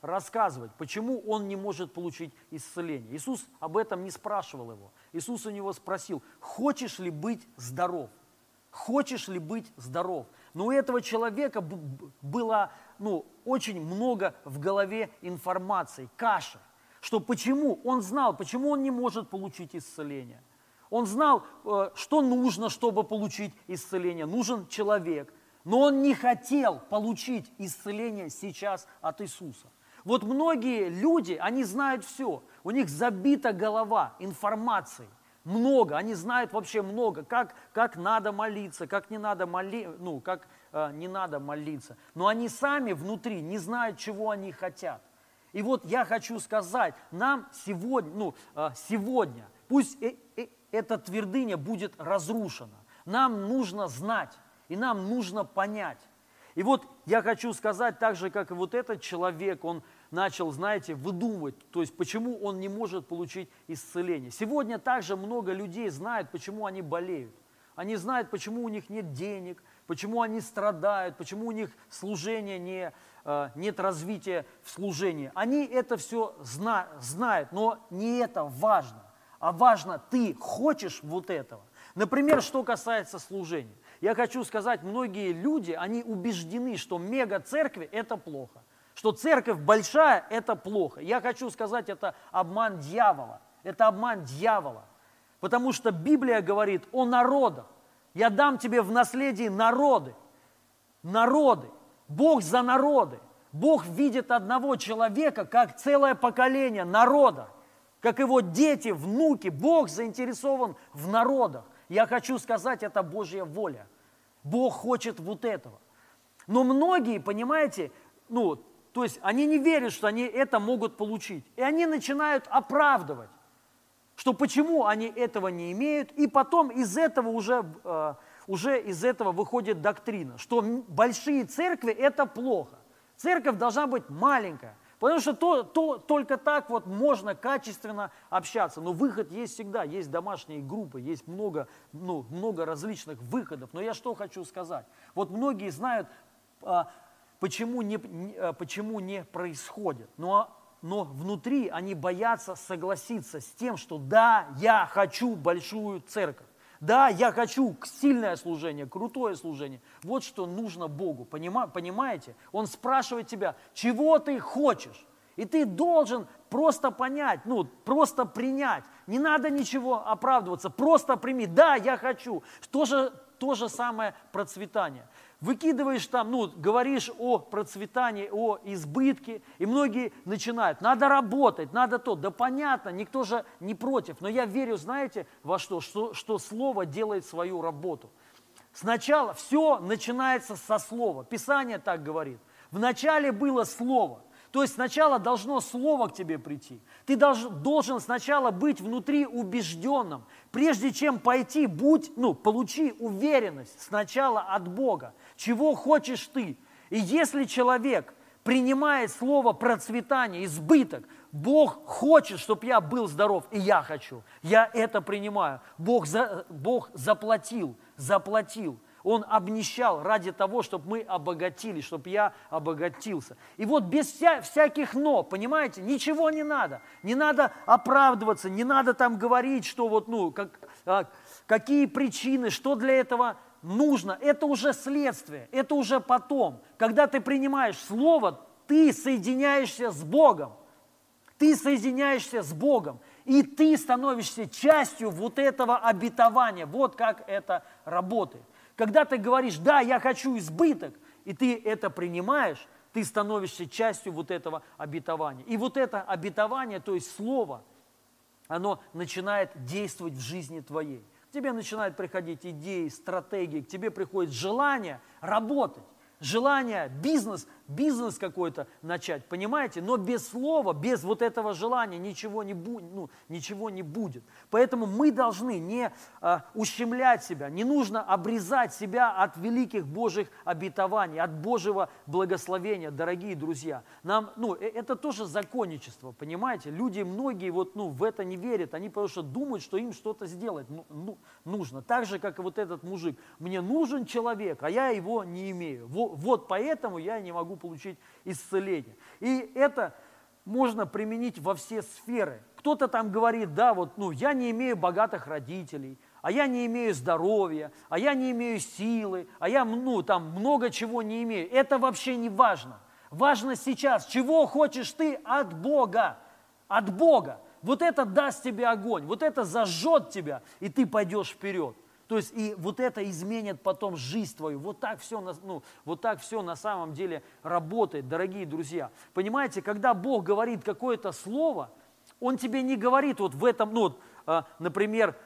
рассказывать, почему он не может получить исцеление. Иисус об этом не спрашивал его. Иисус у него спросил, хочешь ли быть здоров? Хочешь ли быть здоров? Но у этого человека было ну, очень много в голове информации, каша. Что почему? Он знал, почему он не может получить исцеление. Он знал, э, что нужно, чтобы получить исцеление. Нужен человек. Но он не хотел получить исцеление сейчас от Иисуса. Вот многие люди, они знают все. У них забита голова информацией. Много, они знают вообще много, как, как надо молиться, как не надо моли, ну, как не надо молиться. Но они сами внутри не знают, чего они хотят. И вот я хочу сказать, нам сегодня, ну, э, сегодня, пусть э, э, эта твердыня будет разрушена, нам нужно знать, и нам нужно понять. И вот я хочу сказать так же, как и вот этот человек, он начал, знаете, выдумывать, то есть почему он не может получить исцеление. Сегодня также много людей знают, почему они болеют. Они знают, почему у них нет денег, почему они страдают, почему у них служение не, э, нет развития в служении. Они это все зна, знают, но не это важно. А важно, ты хочешь вот этого. Например, что касается служения. Я хочу сказать, многие люди, они убеждены, что мега-церкви – это плохо что церковь большая – это плохо. Я хочу сказать, это обман дьявола. Это обман дьявола. Потому что Библия говорит о народах. Я дам тебе в наследие народы. Народы. Бог за народы. Бог видит одного человека как целое поколение народа, как его дети, внуки. Бог заинтересован в народах. Я хочу сказать, это Божья воля. Бог хочет вот этого. Но многие, понимаете, ну, то есть они не верят, что они это могут получить. И они начинают оправдывать, что почему они этого не имеют. И потом из этого уже, э, уже из этого выходит доктрина, что большие церкви – это плохо. Церковь должна быть маленькая. Потому что то, то, только так вот можно качественно общаться. Но выход есть всегда. Есть домашние группы, есть много, ну, много различных выходов. Но я что хочу сказать. Вот многие знают, а, почему не, э, почему не происходит. Но, но внутри они боятся согласиться с тем, что да, я хочу большую церковь. Да, я хочу сильное служение, крутое служение. Вот что нужно Богу, понимаете? Он спрашивает тебя, чего ты хочешь? И ты должен просто понять, ну, просто принять. Не надо ничего оправдываться, просто прими. Да, я хочу. То же, то же самое процветание выкидываешь там, ну, говоришь о процветании, о избытке, и многие начинают, надо работать, надо то. Да понятно, никто же не против, но я верю, знаете, во что? Что, что Слово делает свою работу. Сначала все начинается со Слова. Писание так говорит. Вначале было Слово. То есть сначала должно слово к тебе прийти. Ты должен сначала быть внутри убежденным. Прежде чем пойти, будь, ну, получи уверенность сначала от Бога. Чего хочешь ты? И если человек принимает слово процветание, избыток, Бог хочет, чтобы я был здоров, и я хочу. Я это принимаю. Бог, за, Бог заплатил, заплатил. Он обнищал ради того, чтобы мы обогатились, чтобы я обогатился. И вот без вся, всяких «но», понимаете, ничего не надо. Не надо оправдываться, не надо там говорить, что вот, ну, как, а, какие причины, что для этого нужно. Это уже следствие, это уже потом. Когда ты принимаешь Слово, ты соединяешься с Богом. Ты соединяешься с Богом, и ты становишься частью вот этого обетования. Вот как это работает. Когда ты говоришь, да, я хочу избыток, и ты это принимаешь, ты становишься частью вот этого обетования. И вот это обетование, то есть слово, оно начинает действовать в жизни твоей. Тебе начинают приходить идеи, стратегии, к тебе приходит желание работать, желание бизнес бизнес какой-то начать, понимаете? Но без слова, без вот этого желания ничего не, бу- ну, ничего не будет. Поэтому мы должны не а, ущемлять себя, не нужно обрезать себя от великих Божьих обетований, от Божьего благословения, дорогие друзья. Нам, ну, э, это тоже законничество, понимаете? Люди, многие вот, ну, в это не верят, они потому что думают, что им что-то сделать ну, ну, нужно. Так же, как и вот этот мужик. Мне нужен человек, а я его не имею. Вот, вот поэтому я не могу получить исцеление. И это можно применить во все сферы. Кто-то там говорит, да, вот, ну, я не имею богатых родителей, а я не имею здоровья, а я не имею силы, а я, ну, там, много чего не имею. Это вообще не важно. Важно сейчас, чего хочешь ты от Бога, от Бога. Вот это даст тебе огонь, вот это зажжет тебя, и ты пойдешь вперед. То есть и вот это изменит потом жизнь твою. Вот так все, ну, вот так все на самом деле работает, дорогие друзья. Понимаете, когда Бог говорит какое-то слово, Он тебе не говорит вот в этом, ну, а, например,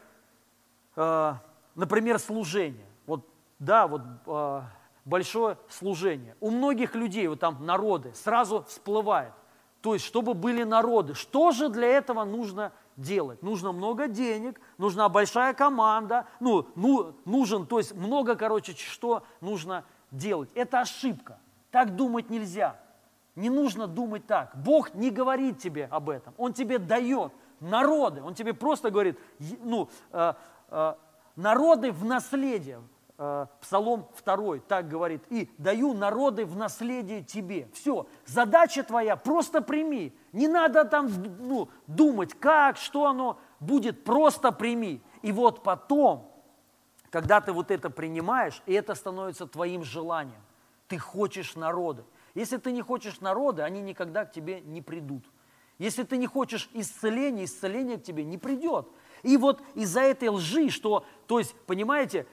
а, например, служение. Вот, да, вот а, большое служение. У многих людей, вот там народы, сразу всплывает. То есть, чтобы были народы. Что же для этого нужно делать. Нужно много денег, нужна большая команда, ну, ну, нужен, то есть много, короче, что нужно делать. Это ошибка. Так думать нельзя. Не нужно думать так. Бог не говорит тебе об этом. Он тебе дает народы. Он тебе просто говорит, ну, э, э, народы в наследие. Э, Псалом 2 так говорит. И даю народы в наследие тебе. Все. Задача твоя просто прими. Не надо там ну, думать, как, что оно будет, просто прими. И вот потом, когда ты вот это принимаешь, и это становится твоим желанием, ты хочешь народы. Если ты не хочешь народы, они никогда к тебе не придут. Если ты не хочешь исцеления, исцеление к тебе не придет. И вот из-за этой лжи, что, то есть, понимаете,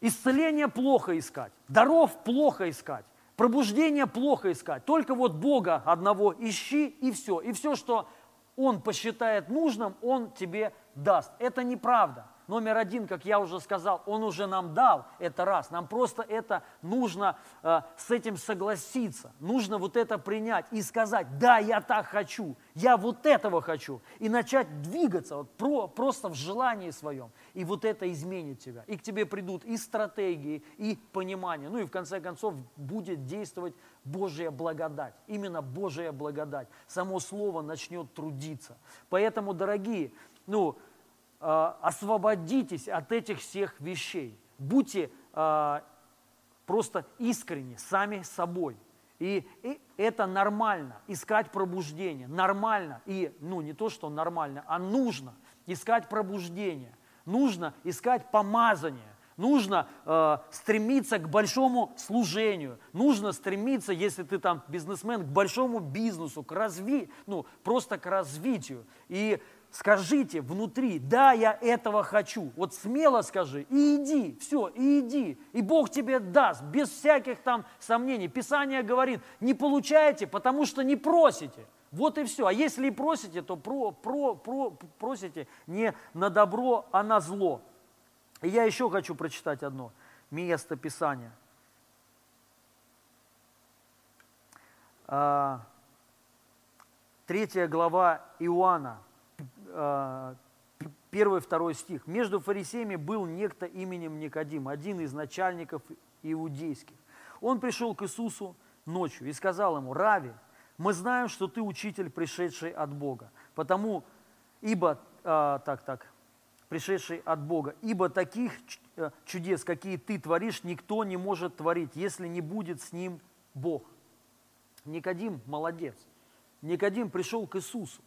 исцеление плохо искать, даров плохо искать, Пробуждение плохо искать. Только вот Бога одного ищи и все. И все, что Он посчитает нужным, Он тебе даст. Это неправда. Номер один, как я уже сказал, Он уже нам дал, это раз. Нам просто это нужно э, с этим согласиться, нужно вот это принять и сказать, да, я так хочу, я вот этого хочу. И начать двигаться вот, про, просто в желании своем. И вот это изменит тебя. И к тебе придут и стратегии, и понимание. Ну и в конце концов будет действовать Божья благодать. Именно Божья благодать. Само слово начнет трудиться. Поэтому, дорогие, ну, освободитесь от этих всех вещей. Будьте а, просто искренни сами собой. И, и это нормально, искать пробуждение. Нормально. И, ну, не то, что нормально, а нужно искать пробуждение. Нужно искать помазание. Нужно э, стремиться к большому служению. Нужно стремиться, если ты там бизнесмен, к большому бизнесу, к разви, ну, просто к развитию. И Скажите внутри, да, я этого хочу. Вот смело скажи и иди, все, и иди. И Бог тебе даст, без всяких там сомнений. Писание говорит, не получаете, потому что не просите. Вот и все. А если и просите, то про, про, про, просите не на добро, а на зло. И я еще хочу прочитать одно место Писания. А, третья глава Иоанна, первый, второй стих. «Между фарисеями был некто именем Никодим, один из начальников иудейских. Он пришел к Иисусу ночью и сказал ему, «Рави, мы знаем, что ты учитель, пришедший от Бога, потому, ибо, а, так, так, пришедший от Бога, ибо таких э, чудес, какие ты творишь, никто не может творить, если не будет с ним Бог». Никодим молодец. Никодим пришел к Иисусу.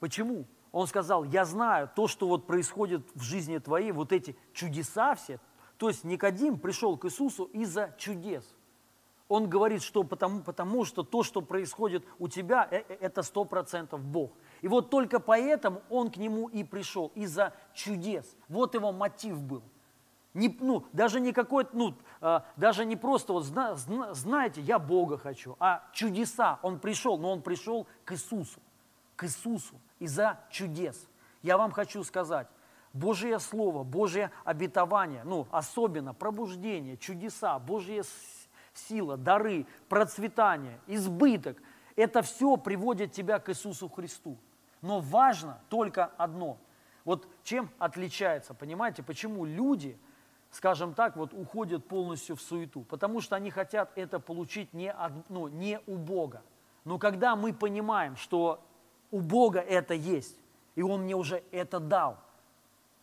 Почему? Он сказал, я знаю то, что вот происходит в жизни твоей, вот эти чудеса все. То есть Никодим пришел к Иисусу из-за чудес. Он говорит, что потому, потому что то, что происходит у тебя, э, э, это сто процентов Бог. И вот только поэтому он к нему и пришел, из-за чудес. Вот его мотив был. Не, ну, даже не какой ну, а, даже не просто вот зна, зна, знаете, я Бога хочу, а чудеса. Он пришел, но он пришел к Иисусу, к Иисусу из-за чудес. Я вам хочу сказать, Божье Слово, Божье обетование, ну, особенно пробуждение, чудеса, Божье сила, дары, процветание, избыток, это все приводит тебя к Иисусу Христу. Но важно только одно. Вот чем отличается, понимаете, почему люди, скажем так, вот уходят полностью в суету? Потому что они хотят это получить не, от, ну, не у Бога. Но когда мы понимаем, что у Бога это есть, и Он мне уже это дал,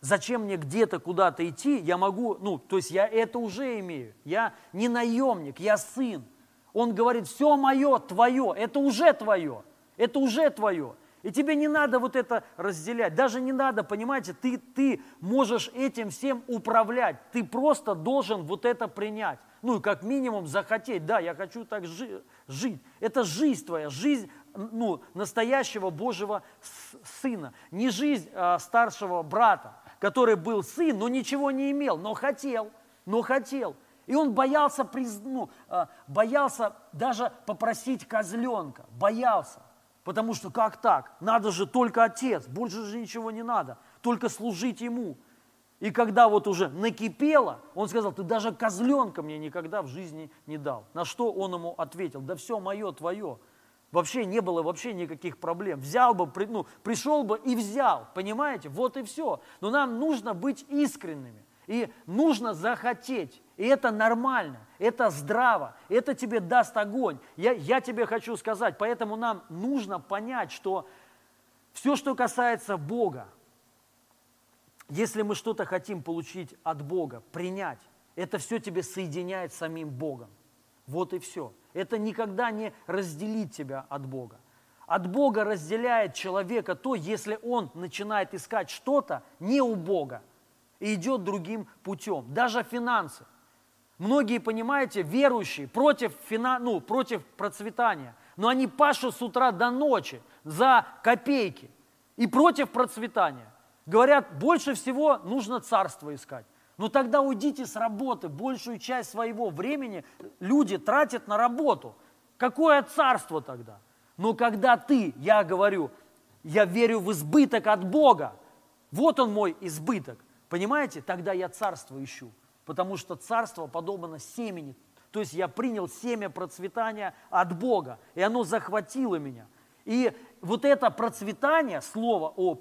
зачем мне где-то куда-то идти, я могу, ну, то есть я это уже имею. Я не наемник, я сын. Он говорит, все мое, твое, это уже твое, это уже твое. И тебе не надо вот это разделять, даже не надо, понимаете, ты, ты можешь этим всем управлять, ты просто должен вот это принять. Ну, как минимум захотеть, да, я хочу так жи- жить. Это жизнь твоя, жизнь ну, настоящего Божьего сына, не жизнь а, старшего брата который был сын, но ничего не имел, но хотел, но хотел. И он боялся, ну, а, боялся даже попросить козленка, боялся. Потому что как так? Надо же только отец, больше же ничего не надо, только служить ему. И когда вот уже накипело, он сказал, ты даже козленка мне никогда в жизни не дал. На что он ему ответил, да все мое, твое. Вообще не было вообще никаких проблем. Взял бы, ну, пришел бы и взял, понимаете? Вот и все. Но нам нужно быть искренними. И нужно захотеть. И это нормально, это здраво, это тебе даст огонь. Я, я тебе хочу сказать, поэтому нам нужно понять, что все, что касается Бога, если мы что-то хотим получить от Бога, принять, это все тебе соединяет с самим Богом. Вот и все. Это никогда не разделит тебя от Бога. От Бога разделяет человека то, если он начинает искать что-то не у Бога и идет другим путем. Даже финансы. Многие, понимаете, верующие против, фина, ну, против процветания, но они пашут с утра до ночи за копейки и против процветания. Говорят, больше всего нужно царство искать. Ну тогда уйдите с работы. Большую часть своего времени люди тратят на работу. Какое царство тогда? Но когда ты, я говорю, я верю в избыток от Бога, вот он мой избыток, понимаете, тогда я царство ищу. Потому что царство подобно семени. То есть я принял семя процветания от Бога, и оно захватило меня. И вот это процветание, слово о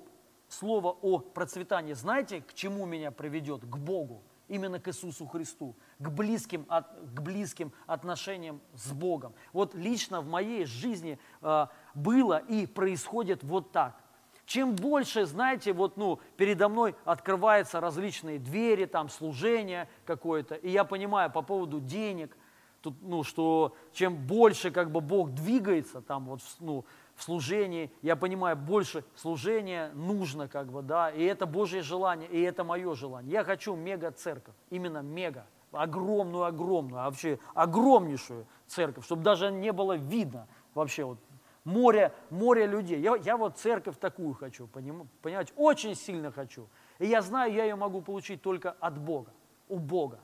слово о процветании, знаете, к чему меня приведет? К Богу, именно к Иисусу Христу, к близким, от, к близким отношениям с Богом. Вот лично в моей жизни э, было и происходит вот так. Чем больше, знаете, вот, ну, передо мной открываются различные двери, там, служение какое-то, и я понимаю по поводу денег, тут, ну, что чем больше, как бы, Бог двигается, там, вот, ну, в служении, я понимаю, больше служения нужно, как бы, да, и это Божье желание, и это мое желание. Я хочу мега-церковь, именно мега, огромную-огромную, а вообще огромнейшую церковь, чтобы даже не было видно вообще вот море, море людей. Я, я вот церковь такую хочу, поним, понимаете, очень сильно хочу. И я знаю, я ее могу получить только от Бога, у Бога.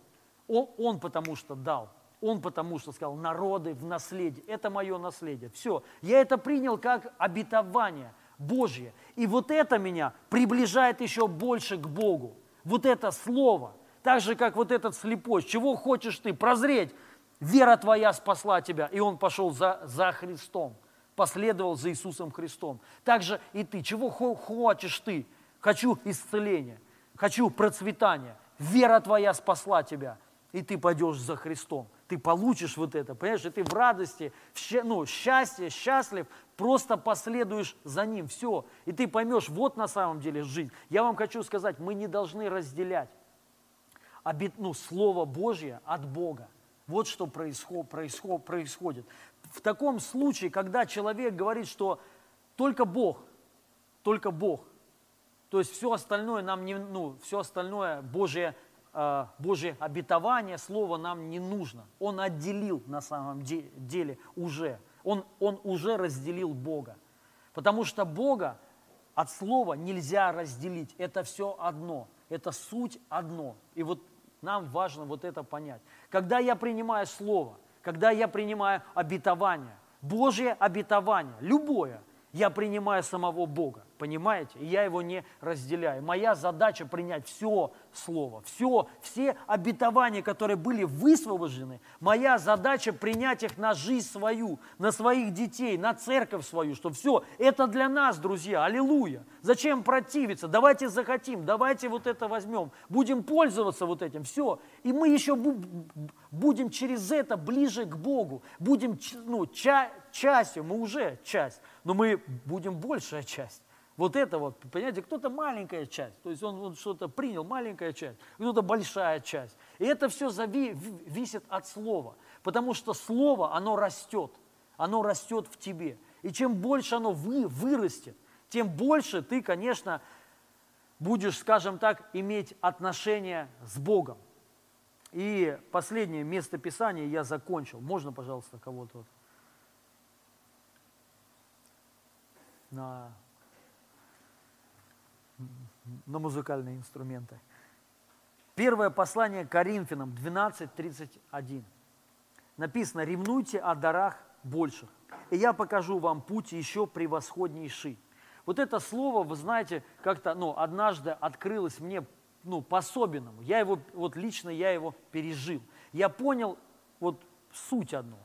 Он, он потому что дал. Он потому что сказал, народы в наследие, это мое наследие. Все, я это принял как обетование Божье. И вот это меня приближает еще больше к Богу. Вот это слово. Так же, как вот этот слепой. Чего хочешь ты? Прозреть. Вера твоя спасла тебя. И он пошел за, за Христом. Последовал за Иисусом Христом. Так же и ты. Чего хочешь ты? Хочу исцеления. Хочу процветания. Вера твоя спасла тебя. И ты пойдешь за Христом ты получишь вот это, понимаешь, и ты в радости, в ну, счастье, счастлив, просто последуешь за ним, все, и ты поймешь, вот на самом деле жизнь. Я вам хочу сказать, мы не должны разделять обет, ну, Слово Божье от Бога. Вот что происход, происход, происходит. В таком случае, когда человек говорит, что только Бог, только Бог, то есть все остальное нам не, ну, все остальное Божье Божье обетование, Слово нам не нужно. Он отделил на самом деле уже. Он, он уже разделил Бога. Потому что Бога от Слова нельзя разделить. Это все одно. Это суть одно. И вот нам важно вот это понять. Когда я принимаю Слово, когда я принимаю обетование, Божье обетование, любое, Я принимаю самого Бога, понимаете? И я его не разделяю. Моя задача принять все Слово, все, все обетования, которые были высвобождены. Моя задача принять их на жизнь свою, на своих детей, на церковь свою, что все, это для нас, друзья, аллилуйя. Зачем противиться? Давайте захотим, давайте вот это возьмем, будем пользоваться вот этим, все. И мы еще будем через это ближе к Богу, будем ну, ча частью, мы уже часть, но мы будем большая часть. Вот это вот, понимаете, кто-то маленькая часть, то есть он, он что-то принял, маленькая часть, кто-то большая часть. И это все зависит от слова, потому что слово, оно растет, оно растет в тебе. И чем больше оно вы, вырастет, тем больше ты, конечно, будешь, скажем так, иметь отношение с Богом. И последнее место Писания я закончил. Можно, пожалуйста, кого-то? На на музыкальные инструменты. Первое послание Коринфянам 12.31. Написано, ревнуйте о дарах больших, и я покажу вам путь еще превосходнейший. Вот это слово, вы знаете, как-то ну, однажды открылось мне ну, по-особенному. Я его, вот лично я его пережил. Я понял вот суть одну.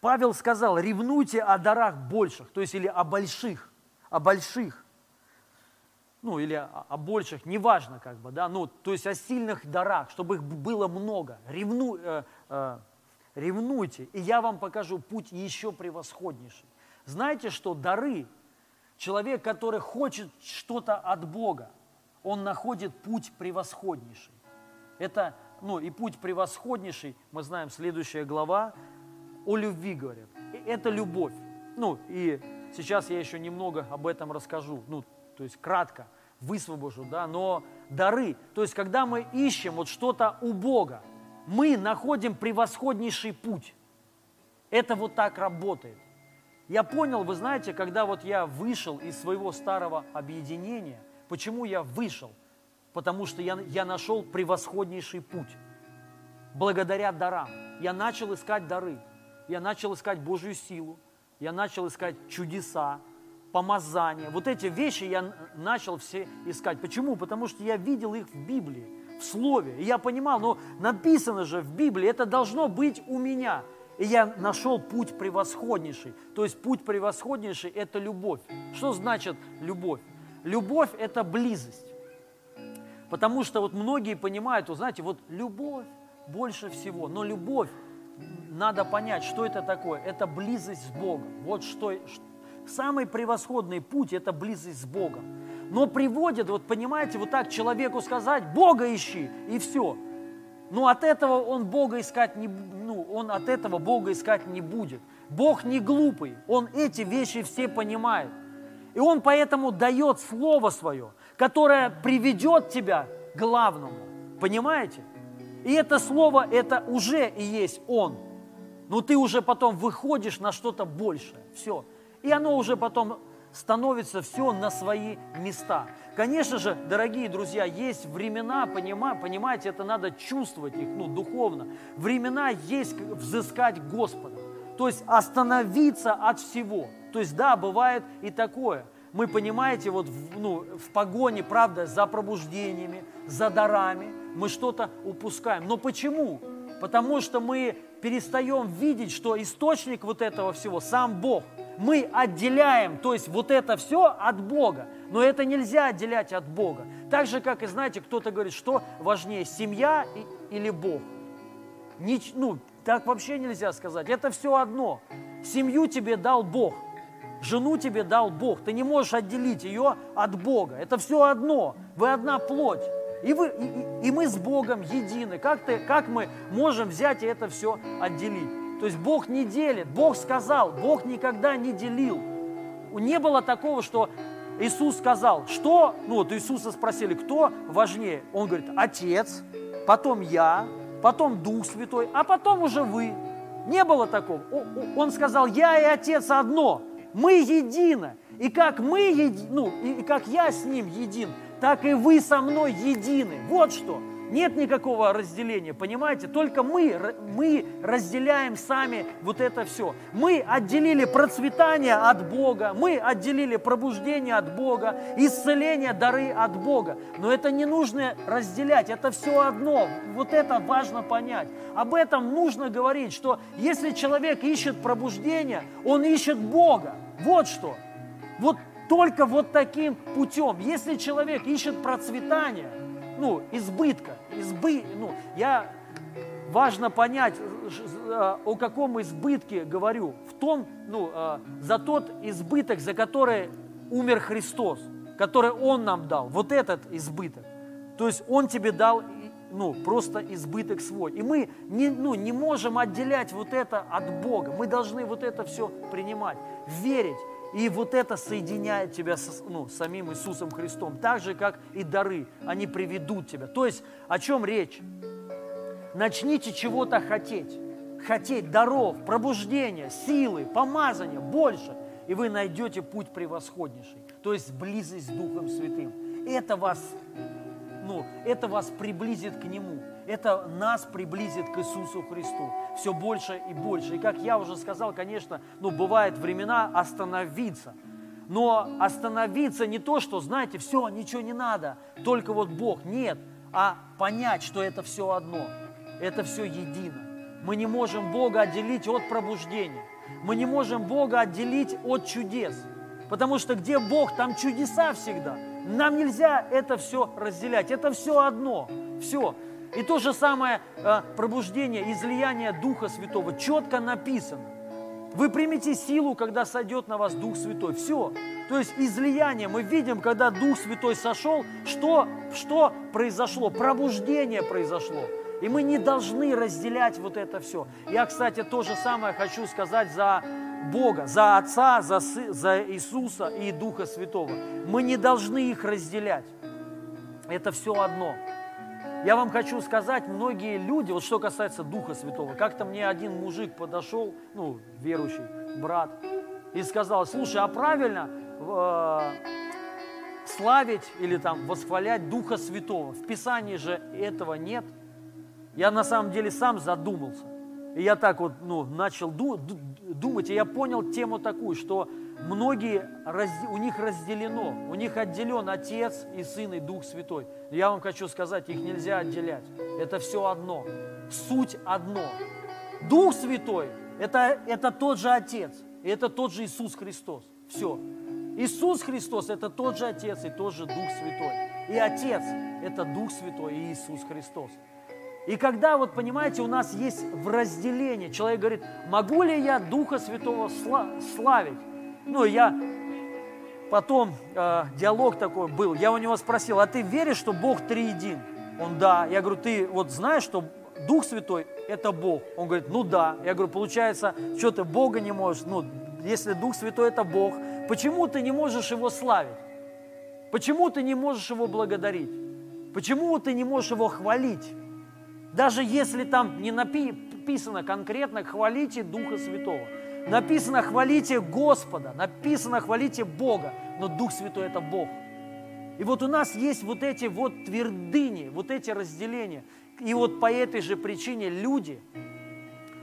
Павел сказал, ревнуйте о дарах больших, то есть или о больших, о больших ну или о, больших, неважно как бы, да, ну то есть о сильных дарах, чтобы их было много. Ревну, э, э, ревнуйте, и я вам покажу путь еще превосходнейший. Знаете, что дары, человек, который хочет что-то от Бога, он находит путь превосходнейший. Это, ну и путь превосходнейший, мы знаем, следующая глава, о любви говорит. Это любовь. Ну и сейчас я еще немного об этом расскажу. Ну, то есть кратко высвобожу, да, но дары, то есть когда мы ищем вот что-то у Бога, мы находим превосходнейший путь. Это вот так работает. Я понял, вы знаете, когда вот я вышел из своего старого объединения, почему я вышел? Потому что я, я нашел превосходнейший путь. Благодаря дарам. Я начал искать дары. Я начал искать Божью силу. Я начал искать чудеса помазание. Вот эти вещи я начал все искать. Почему? Потому что я видел их в Библии, в Слове. И я понимал, ну написано же в Библии, это должно быть у меня. И я нашел путь превосходнейший. То есть путь превосходнейший – это любовь. Что значит любовь? Любовь – это близость. Потому что вот многие понимают, вы знаете, вот любовь больше всего. Но любовь, надо понять, что это такое. Это близость с Богом. Вот что, Самый превосходный путь – это близость с Богом. Но приводит, вот понимаете, вот так человеку сказать, Бога ищи, и все. Но от этого он Бога искать не, ну, он от этого Бога искать не будет. Бог не глупый, Он эти вещи все понимает. И Он поэтому дает Слово Свое, которое приведет тебя к главному. Понимаете? И это Слово, это уже и есть Он. Но ты уже потом выходишь на что-то большее. Все. И оно уже потом становится все на свои места. Конечно же, дорогие друзья, есть времена, понимаете, это надо чувствовать их, ну, духовно. Времена есть взыскать Господа, то есть остановиться от всего. То есть, да, бывает и такое. Мы, понимаете, вот в, ну, в погоне, правда, за пробуждениями, за дарами, мы что-то упускаем. Но почему? Потому что мы перестаем видеть, что источник вот этого всего сам Бог – мы отделяем, то есть вот это все от Бога. Но это нельзя отделять от Бога. Так же, как и, знаете, кто-то говорит, что важнее, семья или Бог. Нич, ну, так вообще нельзя сказать. Это все одно. Семью тебе дал Бог. Жену тебе дал Бог. Ты не можешь отделить ее от Бога. Это все одно. Вы одна плоть. И, вы, и, и мы с Богом едины. Как, ты, как мы можем взять и это все отделить? То есть Бог не делит. Бог сказал, Бог никогда не делил. Не было такого, что Иисус сказал, что, ну вот Иисуса спросили, кто важнее? Он говорит, Отец, потом я, потом Дух Святой, а потом уже вы. Не было такого. Он сказал, я и Отец одно, мы едины. И как мы еди, ну, и как я с Ним един, так и вы со мной едины. Вот что. Нет никакого разделения, понимаете? Только мы, мы разделяем сами вот это все. Мы отделили процветание от Бога, мы отделили пробуждение от Бога, исцеление, дары от Бога. Но это не нужно разделять, это все одно. Вот это важно понять. Об этом нужно говорить, что если человек ищет пробуждение, он ищет Бога. Вот что. Вот только вот таким путем. Если человек ищет процветание, ну, избытка, избы, ну, я, важно понять, э, о каком избытке говорю, в том, ну, э, за тот избыток, за который умер Христос, который Он нам дал, вот этот избыток. То есть Он тебе дал ну, просто избыток свой. И мы не, ну, не можем отделять вот это от Бога. Мы должны вот это все принимать, верить и вот это соединяет тебя с ну, самим Иисусом Христом, так же, как и дары, они приведут тебя. То есть о чем речь? Начните чего-то хотеть. Хотеть даров, пробуждения, силы, помазания, больше. И вы найдете путь превосходнейший. То есть близость с Духом Святым. Это вас, ну, это вас приблизит к Нему это нас приблизит к Иисусу Христу все больше и больше. И как я уже сказал, конечно, ну, бывают времена остановиться. Но остановиться не то, что, знаете, все, ничего не надо, только вот Бог. Нет, а понять, что это все одно, это все едино. Мы не можем Бога отделить от пробуждения. Мы не можем Бога отделить от чудес. Потому что где Бог, там чудеса всегда. Нам нельзя это все разделять. Это все одно. Все. И то же самое э, пробуждение, излияние Духа Святого четко написано. Вы примете силу, когда сойдет на вас Дух Святой. Все. То есть излияние. Мы видим, когда Дух Святой сошел, что, что произошло? Пробуждение произошло. И мы не должны разделять вот это все. Я, кстати, то же самое хочу сказать за Бога, за Отца, за, за Иисуса и Духа Святого. Мы не должны их разделять. Это все одно. Я вам хочу сказать, многие люди, вот что касается Духа Святого, как-то мне один мужик подошел, ну, верующий брат, и сказал, слушай, а правильно э, славить или там восхвалять Духа Святого? В Писании же этого нет. Я на самом деле сам задумался. И я так вот ну, начал думать, и я понял тему такую, что многие, у них разделено, у них отделен Отец и Сын и Дух Святой. Я вам хочу сказать, их нельзя отделять. Это все одно. Суть одно. Дух Святой это, – это тот же Отец, и это тот же Иисус Христос. Все. Иисус Христос – это тот же Отец и тот же Дух Святой. И Отец – это Дух Святой и Иисус Христос. И когда, вот понимаете, у нас есть в разделении, человек говорит, могу ли я Духа Святого славить? Ну, я потом, э, диалог такой был, я у него спросил, а ты веришь, что Бог триедин? Он, да. Я говорю, ты вот знаешь, что Дух Святой – это Бог? Он говорит, ну да. Я говорю, получается, что ты Бога не можешь? Ну, если Дух Святой – это Бог, почему ты не можешь Его славить? Почему ты не можешь Его благодарить? Почему ты не можешь Его хвалить? Даже если там не написано конкретно «хвалите Духа Святого». Написано «хвалите Господа», написано «хвалите Бога», но Дух Святой – это Бог. И вот у нас есть вот эти вот твердыни, вот эти разделения. И вот по этой же причине люди,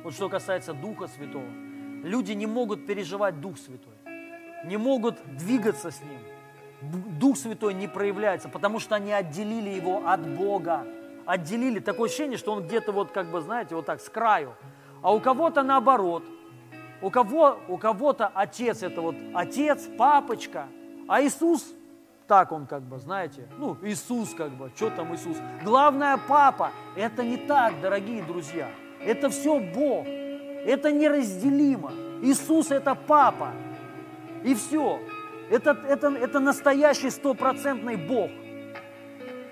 вот что касается Духа Святого, люди не могут переживать Дух Святой, не могут двигаться с Ним. Дух Святой не проявляется, потому что они отделили его от Бога. Отделили. Такое ощущение, что он где-то вот как бы, знаете, вот так с краю. А у кого-то наоборот – у, кого, у кого-то отец это вот отец, папочка, а Иисус, так он как бы, знаете, ну, Иисус как бы, что там Иисус? Главное, папа, это не так, дорогие друзья. Это все Бог, это неразделимо. Иисус это папа, и все. Это, это, это настоящий стопроцентный Бог.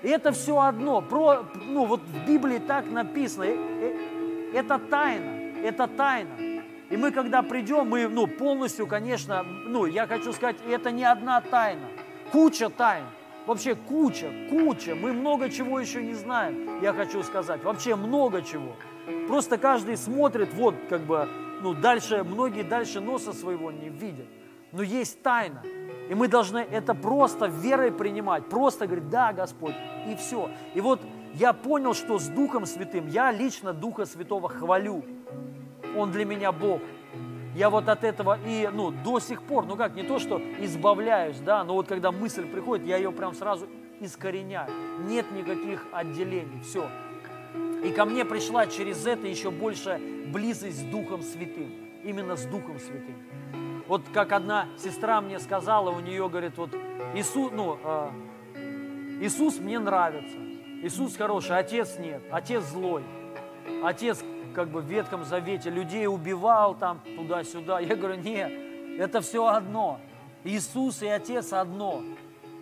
И это все одно. Про, ну, вот в Библии так написано. Э, э, это тайна. Это тайна. И мы, когда придем, мы ну, полностью, конечно, ну, я хочу сказать, это не одна тайна, куча тайн. Вообще куча, куча. Мы много чего еще не знаем, я хочу сказать. Вообще много чего. Просто каждый смотрит, вот как бы, ну дальше, многие дальше носа своего не видят. Но есть тайна. И мы должны это просто верой принимать, просто говорить, да, Господь, и все. И вот я понял, что с Духом Святым я лично Духа Святого хвалю. Он для меня Бог. Я вот от этого и, ну, до сих пор, ну как, не то, что избавляюсь, да, но вот когда мысль приходит, я ее прям сразу искореняю. Нет никаких отделений, все. И ко мне пришла через это еще больше близость с Духом Святым. Именно с Духом Святым. Вот как одна сестра мне сказала, у нее, говорит, вот Иисус, ну, э, Иисус мне нравится. Иисус хороший, отец нет, отец злой. Отец как бы в Ветхом Завете людей убивал там туда-сюда. Я говорю, нет, это все одно. Иисус и Отец одно.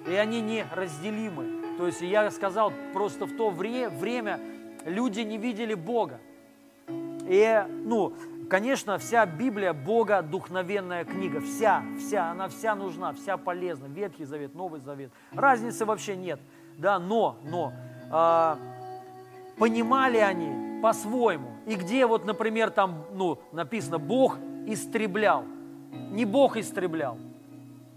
И они не разделимы. То есть я сказал, просто в то время люди не видели Бога. И, ну, конечно, вся Библия Бога духновенная книга. Вся, вся, она вся нужна, вся полезна. Ветхий Завет, Новый Завет. Разницы вообще нет. Да, но, но, э, понимали они по-своему. И где вот, например, там, ну, написано, Бог истреблял. Не Бог истреблял.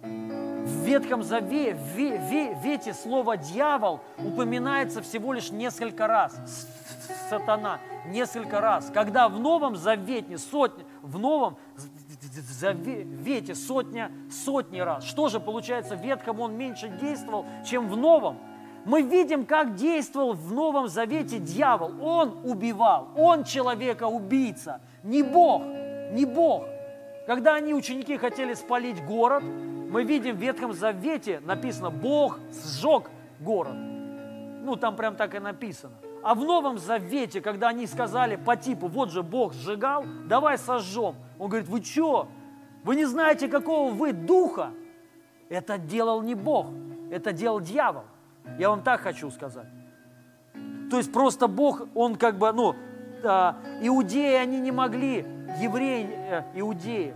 В Ветхом Завете, в Вете слово «дьявол» упоминается всего лишь несколько раз. Сатана несколько раз. Когда в Новом Завете сотни, в Новом Завете сотня, сотни раз. Что же получается, в Ветхом он меньше действовал, чем в Новом? Мы видим, как действовал в Новом Завете дьявол. Он убивал, он человека-убийца, не Бог, не Бог. Когда они, ученики, хотели спалить город, мы видим в Ветхом Завете написано, Бог сжег город. Ну, там прям так и написано. А в Новом Завете, когда они сказали по типу, вот же Бог сжигал, давай сожжем. Он говорит, вы что? Вы не знаете, какого вы духа? Это делал не Бог, это делал дьявол. Я вам так хочу сказать. То есть просто Бог, Он как бы, ну, иудеи, они не могли, евреи, э, иудеи,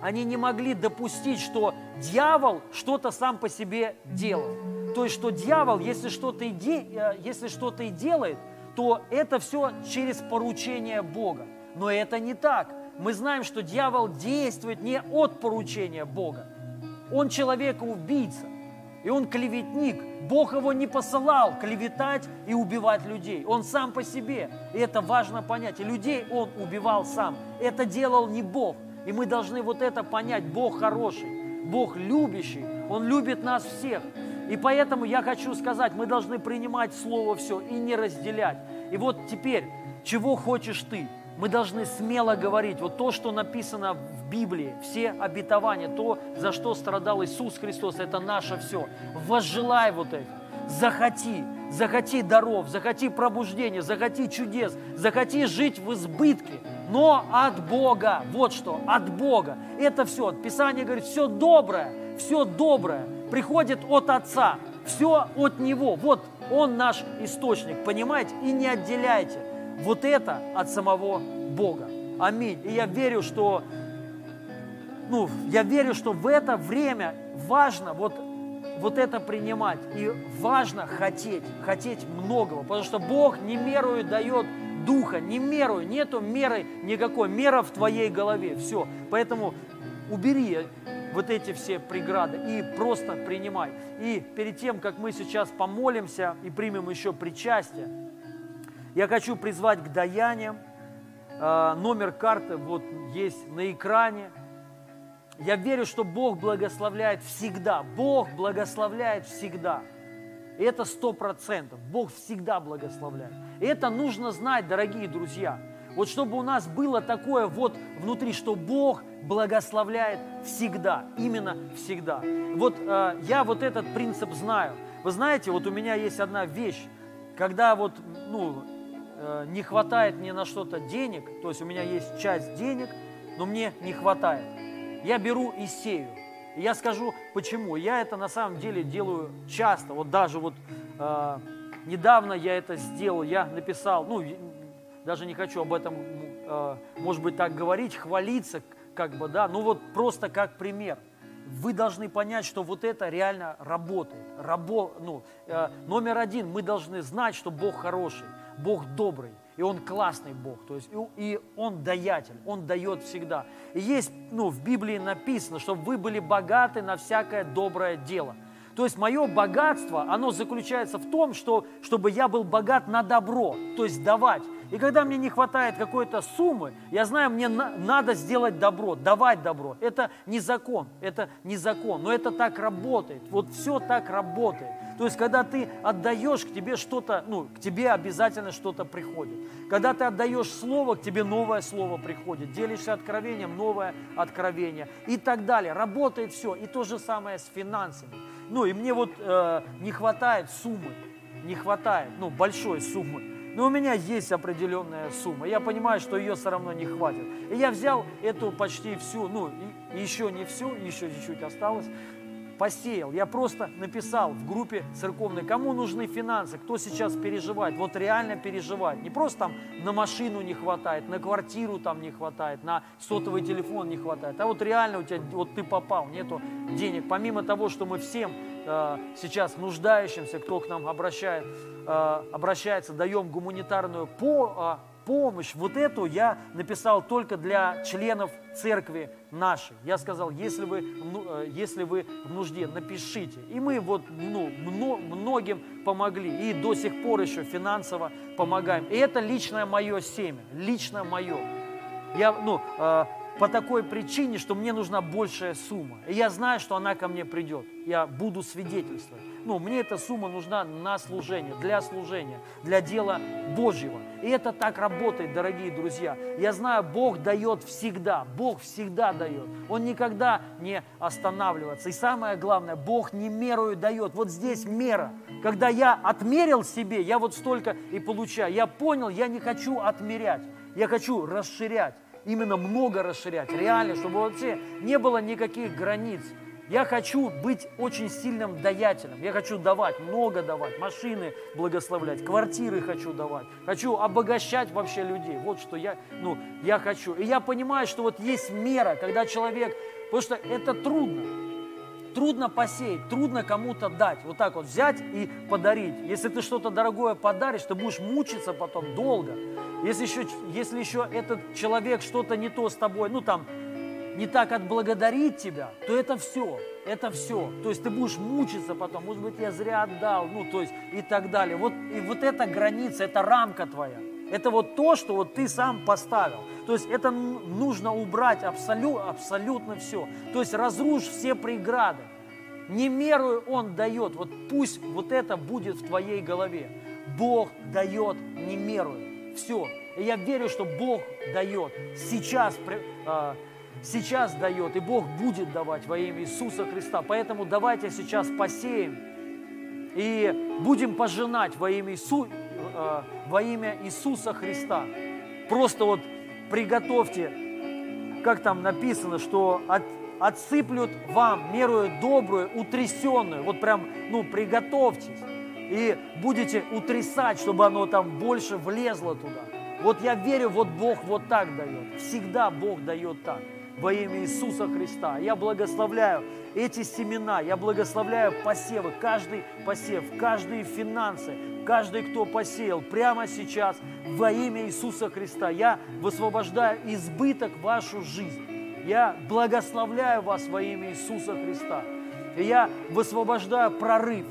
они не могли допустить, что дьявол что-то сам по себе делал. То есть, что дьявол, если что-то и, де, э, если что-то и делает, то это все через поручение Бога. Но это не так. Мы знаем, что дьявол действует не от поручения Бога. Он человека-убийца, и он клеветник. Бог его не посылал клеветать и убивать людей. Он сам по себе. И это важно понять. И людей он убивал сам. Это делал не Бог. И мы должны вот это понять. Бог хороший, Бог любящий, Он любит нас всех. И поэтому я хочу сказать, мы должны принимать Слово все и не разделять. И вот теперь, чего хочешь ты? Мы должны смело говорить, вот то, что написано в Библии, все обетования, то, за что страдал Иисус Христос, это наше все. Возжелай вот это, захоти, захоти даров, захоти пробуждения, захоти чудес, захоти жить в избытке, но от Бога. Вот что, от Бога. Это все. Писание говорит, все доброе, все доброе приходит от Отца, все от Него. Вот Он наш источник, понимаете? И не отделяйте вот это от самого Бога. Аминь. И я верю, что ну, я верю, что в это время важно вот вот это принимать. И важно хотеть, хотеть многого, потому что Бог не мерую дает духа, не мерую, нету меры никакой, мера в твоей голове, все. Поэтому убери вот эти все преграды и просто принимай. И перед тем, как мы сейчас помолимся и примем еще причастие, я хочу призвать к даяниям. А, номер карты вот есть на экране – я верю, что Бог благословляет всегда. Бог благословляет всегда. И это сто процентов. Бог всегда благословляет. И это нужно знать, дорогие друзья. Вот чтобы у нас было такое вот внутри, что Бог благословляет всегда, именно всегда. Вот э, я вот этот принцип знаю. Вы знаете, вот у меня есть одна вещь, когда вот, ну, не хватает мне на что-то денег, то есть у меня есть часть денег, но мне не хватает я беру и сею. Я скажу, почему. Я это на самом деле делаю часто. Вот даже вот э, недавно я это сделал, я написал, ну, даже не хочу об этом, э, может быть, так говорить, хвалиться, как бы, да, ну вот просто как пример. вы должны понять, что вот это реально работает. Рабо, ну, э, номер один, мы должны знать, что Бог хороший, Бог добрый, и Он классный Бог, то есть и, и Он даятель, Он дает всегда. И есть, ну, в Библии написано, чтобы вы были богаты на всякое доброе дело. То есть мое богатство, оно заключается в том, что, чтобы я был богат на добро, то есть давать. И когда мне не хватает какой-то суммы, я знаю, мне на, надо сделать добро, давать добро. Это не закон, это не закон, но это так работает. Вот все так работает. То есть, когда ты отдаешь, к тебе что-то, ну, к тебе обязательно что-то приходит. Когда ты отдаешь слово, к тебе новое слово приходит. Делишься откровением, новое откровение и так далее. Работает все. И то же самое с финансами. Ну, и мне вот э, не хватает суммы, не хватает, ну, большой суммы. Но у меня есть определенная сумма. Я понимаю, что ее все равно не хватит. И я взял эту почти всю, ну, еще не всю, еще чуть-чуть осталось, посеял. Я просто написал в группе церковной, кому нужны финансы, кто сейчас переживает, вот реально переживает. Не просто там на машину не хватает, на квартиру там не хватает, на сотовый телефон не хватает, а вот реально у тебя, вот ты попал, нету денег. Помимо того, что мы всем э, сейчас нуждающимся, кто к нам обращает, э, обращается, даем гуманитарную по, э, помощь, вот эту я написал только для членов церкви нашей. Я сказал, если вы, э, если вы в нужде, напишите. И мы вот ну, многим помогли. И до сих пор еще финансово помогаем. И это личное мое семя, лично мое. Я, ну, э, по такой причине, что мне нужна большая сумма. И я знаю, что она ко мне придет. Я буду свидетельствовать. Ну, мне эта сумма нужна на служение, для служения, для дела Божьего. И это так работает, дорогие друзья. Я знаю, Бог дает всегда. Бог всегда дает. Он никогда не останавливается. И самое главное, Бог не мерою дает. Вот здесь мера. Когда я отмерил себе, я вот столько и получаю. Я понял, я не хочу отмерять. Я хочу расширять именно много расширять, реально, чтобы вообще не было никаких границ. Я хочу быть очень сильным даятелем. Я хочу давать, много давать, машины благословлять, квартиры хочу давать. Хочу обогащать вообще людей. Вот что я, ну, я хочу. И я понимаю, что вот есть мера, когда человек, потому что это трудно. Трудно посеять, трудно кому-то дать. Вот так вот взять и подарить. Если ты что-то дорогое подаришь, ты будешь мучиться потом долго. Если еще, если еще этот человек что-то не то с тобой, ну там, не так отблагодарить тебя, то это все, это все. То есть ты будешь мучиться потом, может быть, я зря отдал, ну, то есть и так далее. Вот, и вот эта граница, это рамка твоя. Это вот то, что вот ты сам поставил. То есть это нужно убрать абсолю, абсолютно все. То есть разрушь все преграды. Не мерую Он дает. Вот пусть вот это будет в твоей голове. Бог дает не мерую. Все. И я верю, что Бог дает. Сейчас, а, сейчас дает. И Бог будет давать во имя Иисуса Христа. Поэтому давайте сейчас посеем и будем пожинать во имя, Иису, а, во имя Иисуса Христа. Просто вот приготовьте, как там написано, что от, отсыплют вам мерую добрую, утрясенную. Вот прям, ну, приготовьтесь. И будете утрясать, чтобы оно там больше влезло туда. Вот я верю, вот Бог вот так дает. Всегда Бог дает так. Во имя Иисуса Христа. Я благословляю эти семена, я благословляю посевы, каждый посев, каждые финансы, каждый, кто посеял прямо сейчас во имя Иисуса Христа. Я высвобождаю избыток в вашу жизнь. Я благословляю вас во имя Иисуса Христа. И я высвобождаю прорыв,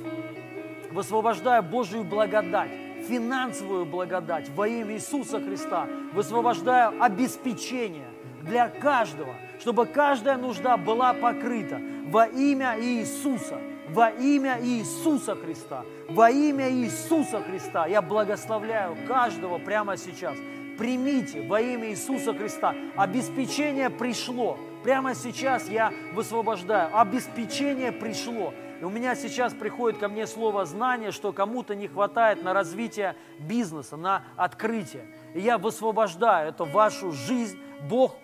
высвобождаю Божию благодать, финансовую благодать во имя Иисуса Христа. Высвобождаю обеспечение для каждого, чтобы каждая нужда была покрыта во имя Иисуса во имя Иисуса Христа. Во имя Иисуса Христа я благословляю каждого прямо сейчас. Примите во имя Иисуса Христа. Обеспечение пришло. Прямо сейчас я высвобождаю. Обеспечение пришло. И у меня сейчас приходит ко мне слово знание, что кому-то не хватает на развитие бизнеса, на открытие. И я высвобождаю это в вашу жизнь. Бог,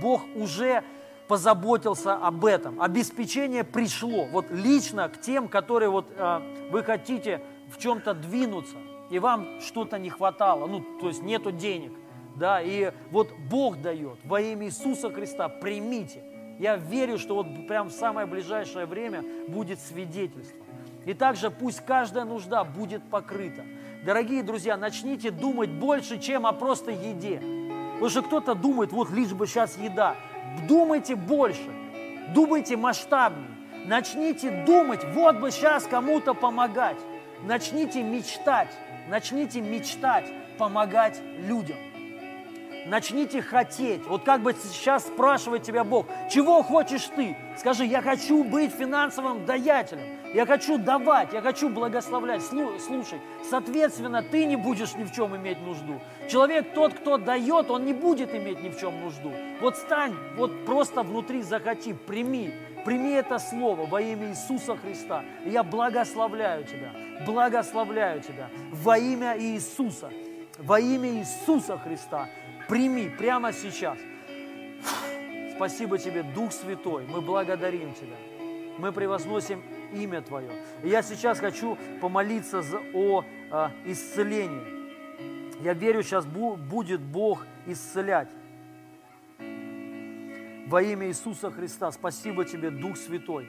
Бог уже позаботился об этом. Обеспечение пришло вот лично к тем, которые вот э, вы хотите в чем-то двинуться, и вам что-то не хватало, ну, то есть нету денег, да, и вот Бог дает во имя Иисуса Христа, примите, Я верю, что вот прям в самое ближайшее время будет свидетельство. И также пусть каждая нужда будет покрыта. Дорогие друзья, начните думать больше, чем о просто еде. Потому что кто-то думает, вот лишь бы сейчас еда. Думайте больше, думайте масштабнее. Начните думать, вот бы сейчас кому-то помогать. Начните мечтать, начните мечтать, помогать людям. Начните хотеть. Вот как бы сейчас спрашивает тебя Бог, чего хочешь ты? Скажи, я хочу быть финансовым даятелем. Я хочу давать, я хочу благословлять. Слушай, соответственно, ты не будешь ни в чем иметь нужду. Человек тот, кто дает, он не будет иметь ни в чем нужду. Вот стань, вот просто внутри захоти, прими, прими это слово во имя Иисуса Христа. Я благословляю тебя, благословляю тебя во имя Иисуса, во имя Иисуса Христа. Прими прямо сейчас. Спасибо тебе, Дух Святой. Мы благодарим Тебя. Мы превозносим имя Твое. И я сейчас хочу помолиться за, о а, исцелении. Я верю, сейчас бу, будет Бог исцелять. Во имя Иисуса Христа. Спасибо Тебе, Дух Святой.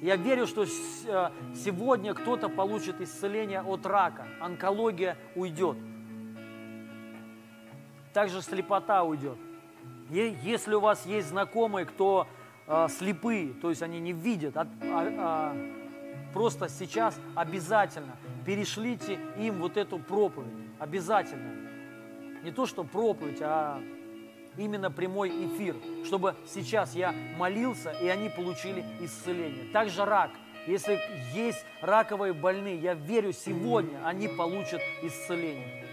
Я верю, что а, сегодня кто-то получит исцеление от рака. Онкология уйдет также слепота уйдет. Если у вас есть знакомые, кто э, слепые, то есть они не видят, а, а, а, просто сейчас обязательно перешлите им вот эту проповедь. Обязательно. Не то, что проповедь, а именно прямой эфир, чтобы сейчас я молился, и они получили исцеление. Также рак. Если есть раковые больные, я верю, сегодня они получат исцеление.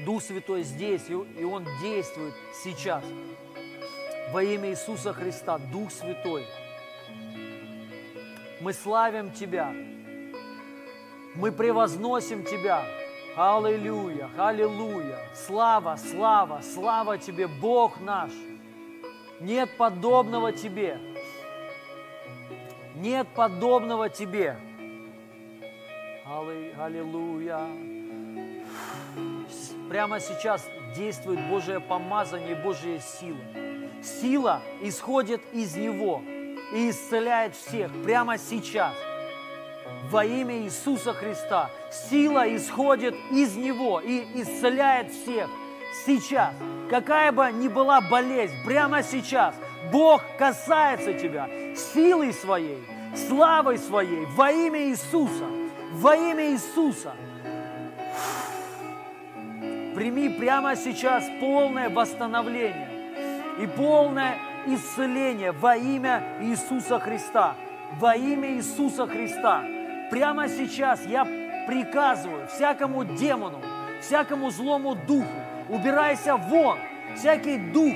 Дух Святой здесь, и Он действует сейчас. Во имя Иисуса Христа, Дух Святой, мы славим Тебя, мы превозносим Тебя. Аллилуйя, аллилуйя. Слава, слава, слава Тебе, Бог наш. Нет подобного Тебе. Нет подобного Тебе. Аллилуйя прямо сейчас действует Божье помазание Божья сила. Сила исходит из Него и исцеляет всех прямо сейчас. Во имя Иисуса Христа сила исходит из Него и исцеляет всех сейчас. Какая бы ни была болезнь, прямо сейчас Бог касается тебя силой своей, славой своей, во имя Иисуса, во имя Иисуса – Прими прямо сейчас полное восстановление и полное исцеление во имя Иисуса Христа. Во имя Иисуса Христа. Прямо сейчас я приказываю всякому демону, всякому злому духу, убирайся вон, всякий дух,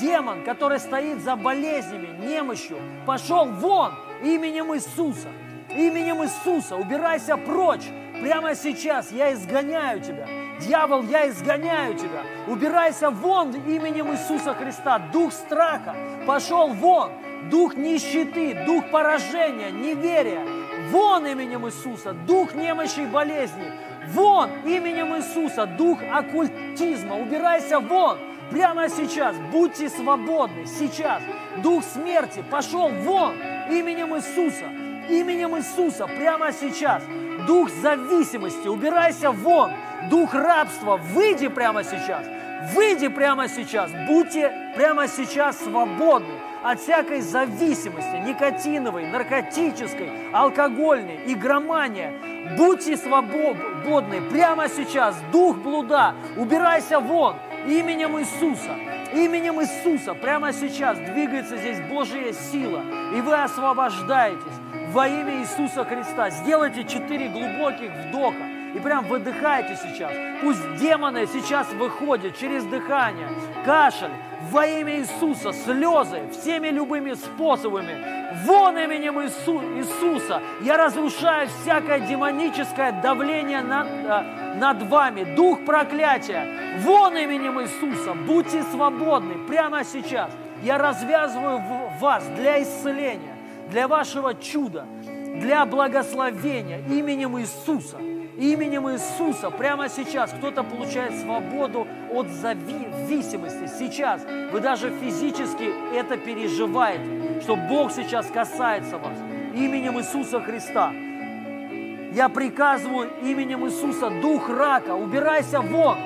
демон, который стоит за болезнями, немощью, пошел вон именем Иисуса. Именем Иисуса убирайся прочь. Прямо сейчас я изгоняю тебя Дьявол, я изгоняю тебя. Убирайся вон именем Иисуса Христа. Дух страха пошел вон. Дух нищеты, дух поражения, неверия. Вон именем Иисуса. Дух немощи и болезни. Вон именем Иисуса. Дух оккультизма. Убирайся вон. Прямо сейчас. Будьте свободны. Сейчас. Дух смерти пошел вон именем Иисуса. Именем Иисуса. Прямо сейчас. Дух зависимости. Убирайся вон дух рабства, выйди прямо сейчас, выйди прямо сейчас, будьте прямо сейчас свободны от всякой зависимости, никотиновой, наркотической, алкогольной, игромания. Будьте свободны прямо сейчас, дух блуда, убирайся вон именем Иисуса. Именем Иисуса прямо сейчас двигается здесь Божья сила, и вы освобождаетесь во имя Иисуса Христа. Сделайте четыре глубоких вдоха. И прям выдыхайте сейчас. Пусть демоны сейчас выходят через дыхание, кашель, во имя Иисуса, слезы, всеми любыми способами. Вон именем Иису, Иисуса я разрушаю всякое демоническое давление над, э, над вами, дух проклятия. Вон именем Иисуса, будьте свободны прямо сейчас. Я развязываю вас для исцеления, для вашего чуда, для благословения именем Иисуса. Именем Иисуса прямо сейчас кто-то получает свободу от зависимости. Сейчас вы даже физически это переживаете, что Бог сейчас касается вас. Именем Иисуса Христа. Я приказываю именем Иисуса, дух рака, убирайся вон.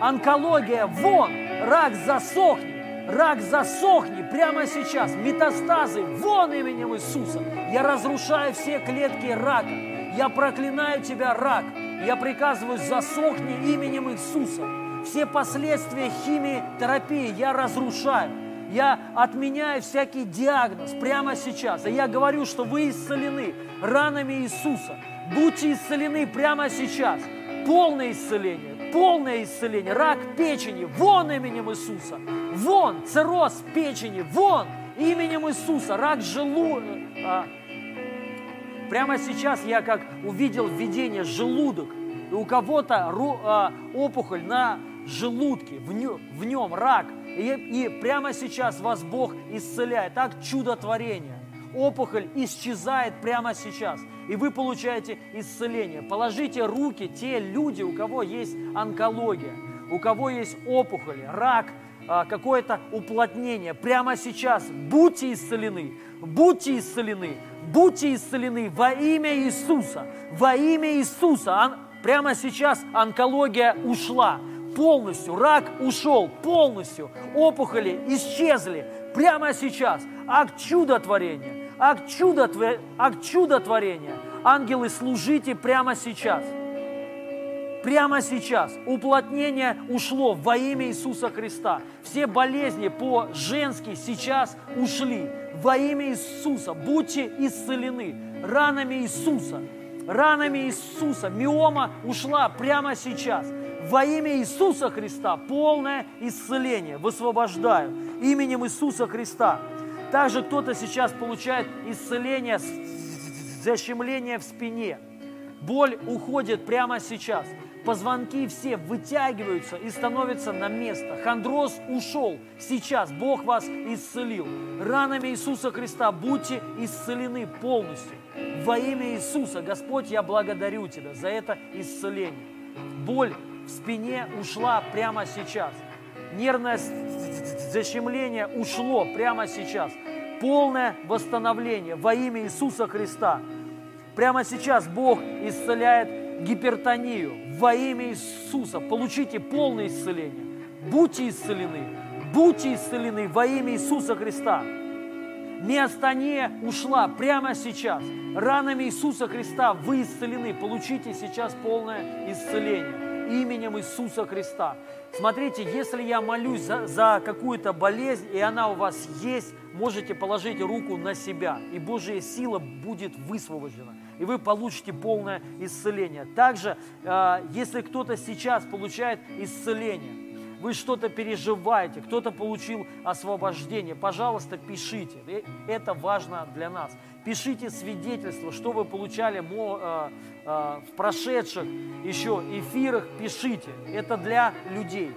Онкология, вон. Рак засохни. Рак засохни прямо сейчас. Метастазы, вон именем Иисуса. Я разрушаю все клетки рака. Я проклинаю тебя, рак. Я приказываю, засохни именем Иисуса. Все последствия химиотерапии я разрушаю. Я отменяю всякий диагноз прямо сейчас. И я говорю, что вы исцелены ранами Иисуса. Будьте исцелены прямо сейчас. Полное исцеление, полное исцеление. Рак печени, вон именем Иисуса. Вон, цирроз печени, вон именем Иисуса. Рак желудка. Прямо сейчас я как увидел видение желудок. И у кого-то а, опухоль на желудке, в нем, в нем рак. И, и прямо сейчас вас Бог исцеляет. Так чудотворение. Опухоль исчезает прямо сейчас. И вы получаете исцеление. Положите руки те люди, у кого есть онкология, у кого есть опухоли, рак, а, какое-то уплотнение. Прямо сейчас будьте исцелены, будьте исцелены, будьте исцелены во имя Иисуса, во имя Иисуса. Прямо сейчас онкология ушла полностью, рак ушел полностью, опухоли исчезли прямо сейчас. Акт чудотворения, акт, чудотворения, акт чудотворения. Ангелы, служите прямо сейчас. Прямо сейчас уплотнение ушло во имя Иисуса Христа. Все болезни по-женски сейчас ушли. Во имя Иисуса будьте исцелены ранами Иисуса. Ранами Иисуса. Миома ушла прямо сейчас во имя Иисуса Христа полное исцеление. Высвобождаю именем Иисуса Христа. Также кто-то сейчас получает исцеление, защемление в спине. Боль уходит прямо сейчас. Позвонки все вытягиваются и становятся на место. Хондроз ушел. Сейчас Бог вас исцелил. Ранами Иисуса Христа будьте исцелены полностью. Во имя Иисуса, Господь, я благодарю Тебя за это исцеление. Боль в спине ушла прямо сейчас. Нервное защемление ушло прямо сейчас. Полное восстановление во имя Иисуса Христа. Прямо сейчас Бог исцеляет гипертонию во имя Иисуса. Получите полное исцеление. Будьте исцелены. Будьте исцелены во имя Иисуса Христа. Миостания ушла прямо сейчас. Ранами Иисуса Христа вы исцелены. Получите сейчас полное исцеление именем Иисуса Христа. Смотрите, если я молюсь за, за какую-то болезнь, и она у вас есть, можете положить руку на себя, и Божья сила будет высвобождена, и вы получите полное исцеление. Также, э, если кто-то сейчас получает исцеление, вы что-то переживаете, кто-то получил освобождение, пожалуйста, пишите. Э, это важно для нас. Пишите свидетельство, что вы получали э, в прошедших еще эфирах, пишите. Это для людей,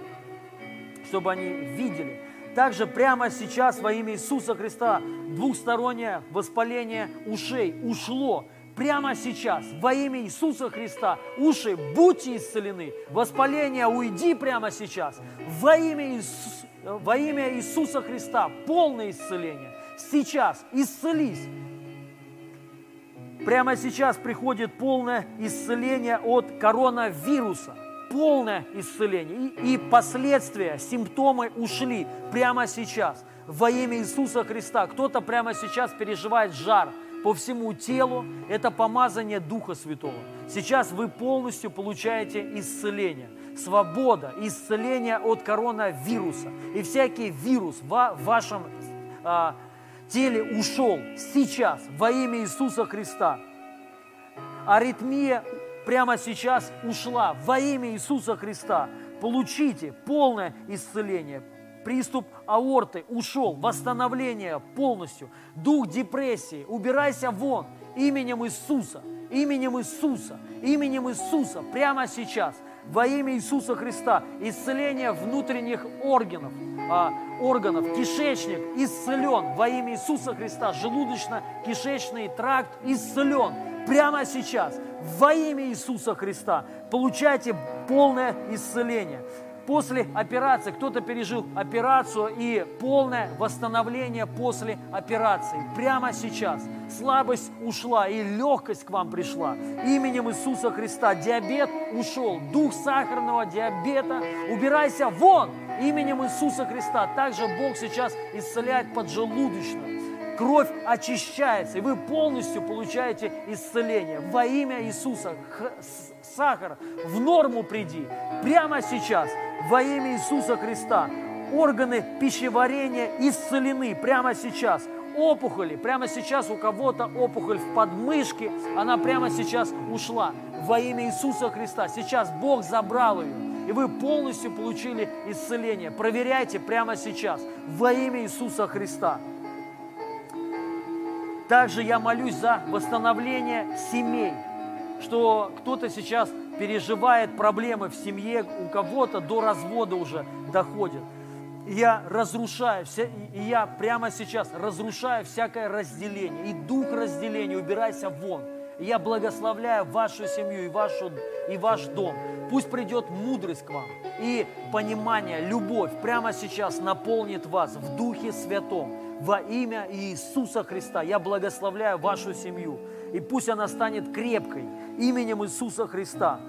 чтобы они видели. Также прямо сейчас во имя Иисуса Христа двухстороннее воспаление ушей ушло прямо сейчас, во имя Иисуса Христа, уши, будьте исцелены, воспаление уйди прямо сейчас, во имя, Иисус, во имя Иисуса Христа, полное исцеление, сейчас, исцелись. Прямо сейчас приходит полное исцеление от коронавируса, полное исцеление. И, и последствия, симптомы ушли прямо сейчас во имя Иисуса Христа. Кто-то прямо сейчас переживает жар, по всему телу, это помазание Духа Святого. Сейчас вы полностью получаете исцеление, свобода, исцеление от коронавируса. И всякий вирус в вашем а, теле ушел сейчас во имя Иисуса Христа. Аритмия прямо сейчас ушла во имя Иисуса Христа. Получите полное исцеление, Приступ аорты ушел, восстановление полностью. Дух депрессии, убирайся вон именем Иисуса, именем Иисуса, именем Иисуса, прямо сейчас, во имя Иисуса Христа, исцеление внутренних органов, а, органов. Кишечник исцелен во имя Иисуса Христа. Желудочно-кишечный тракт исцелен прямо сейчас во имя Иисуса Христа. Получайте полное исцеление после операции, кто-то пережил операцию и полное восстановление после операции. Прямо сейчас слабость ушла и легкость к вам пришла. Именем Иисуса Христа диабет ушел, дух сахарного диабета, убирайся вон именем Иисуса Христа. Также Бог сейчас исцеляет поджелудочную кровь очищается, и вы полностью получаете исцеление. Во имя Иисуса, сахар, в норму приди, прямо сейчас, во имя Иисуса Христа. Органы пищеварения исцелены прямо сейчас. Опухоли, прямо сейчас у кого-то опухоль в подмышке, она прямо сейчас ушла. Во имя Иисуса Христа. Сейчас Бог забрал ее и вы полностью получили исцеление. Проверяйте прямо сейчас во имя Иисуса Христа. Также я молюсь за восстановление семей, что кто-то сейчас переживает проблемы в семье, у кого-то до развода уже доходит. я разрушаю, и я прямо сейчас разрушаю всякое разделение. И дух разделения, убирайся вон. И я благословляю вашу семью и, вашу, и ваш дом. Пусть придет мудрость к вам и понимание, любовь прямо сейчас наполнит вас в Духе Святом во имя Иисуса Христа. Я благословляю вашу семью. И пусть она станет крепкой именем Иисуса Христа.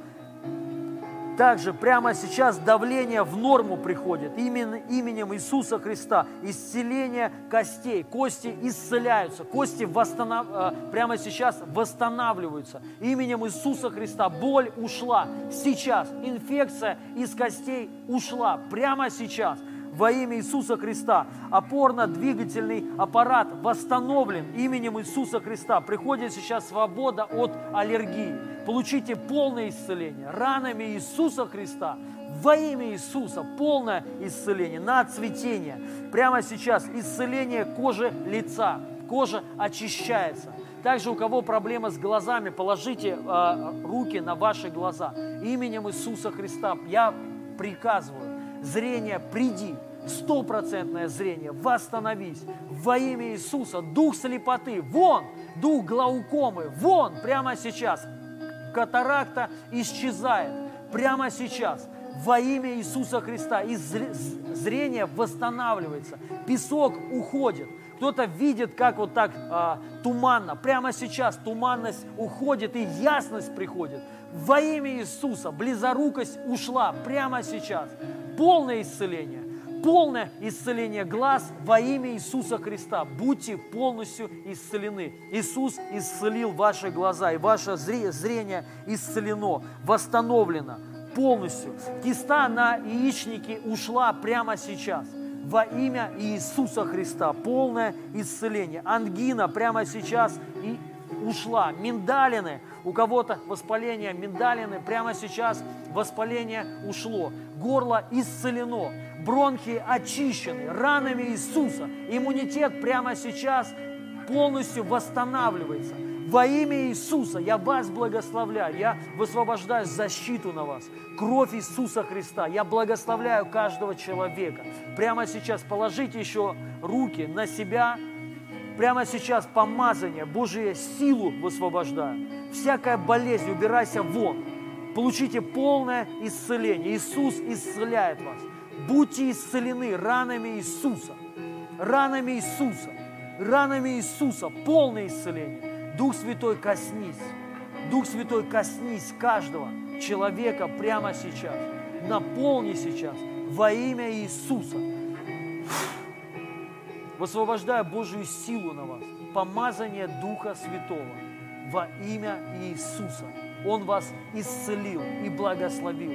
Также прямо сейчас давление в норму приходит именно именем Иисуса Христа. Исцеление костей. Кости исцеляются. Кости восстанов... Э, прямо сейчас восстанавливаются. Именем Иисуса Христа боль ушла. Сейчас инфекция из костей ушла. Прямо сейчас во имя Иисуса Христа. Опорно-двигательный аппарат восстановлен именем Иисуса Христа. Приходит сейчас свобода от аллергии. Получите полное исцеление ранами Иисуса Христа. Во имя Иисуса полное исцеление на цветение. Прямо сейчас исцеление кожи лица. Кожа очищается. Также у кого проблема с глазами, положите э, руки на ваши глаза. Именем Иисуса Христа я приказываю зрение, приди, стопроцентное зрение, восстановись во имя Иисуса. Дух слепоты, вон, дух глаукомы, вон, прямо сейчас. Катаракта исчезает прямо сейчас во имя Иисуса Христа. И зрение восстанавливается, песок уходит. Кто-то видит, как вот так а, туманно. Прямо сейчас туманность уходит и ясность приходит. Во имя Иисуса близорукость ушла прямо сейчас полное исцеление, полное исцеление глаз во имя Иисуса Христа. Будьте полностью исцелены. Иисус исцелил ваши глаза, и ваше зрение исцелено, восстановлено полностью. Киста на яичнике ушла прямо сейчас во имя Иисуса Христа. Полное исцеление. Ангина прямо сейчас и ушла. Миндалины, у кого-то воспаление миндалины, прямо сейчас воспаление ушло. Горло исцелено, бронхи очищены ранами Иисуса. Иммунитет прямо сейчас полностью восстанавливается. Во имя Иисуса я вас благословляю, я высвобождаю защиту на вас. Кровь Иисуса Христа. Я благословляю каждого человека. Прямо сейчас положите еще руки на себя, Прямо сейчас помазание, Божие силу высвобождаю. Всякая болезнь, убирайся вон. Получите полное исцеление. Иисус исцеляет вас. Будьте исцелены ранами Иисуса. Ранами Иисуса. Ранами Иисуса. Полное исцеление. Дух Святой, коснись. Дух Святой, коснись каждого человека прямо сейчас. Наполни сейчас во имя Иисуса Высвобождаю Божию силу на вас, помазание Духа Святого во имя Иисуса. Он вас исцелил и благословил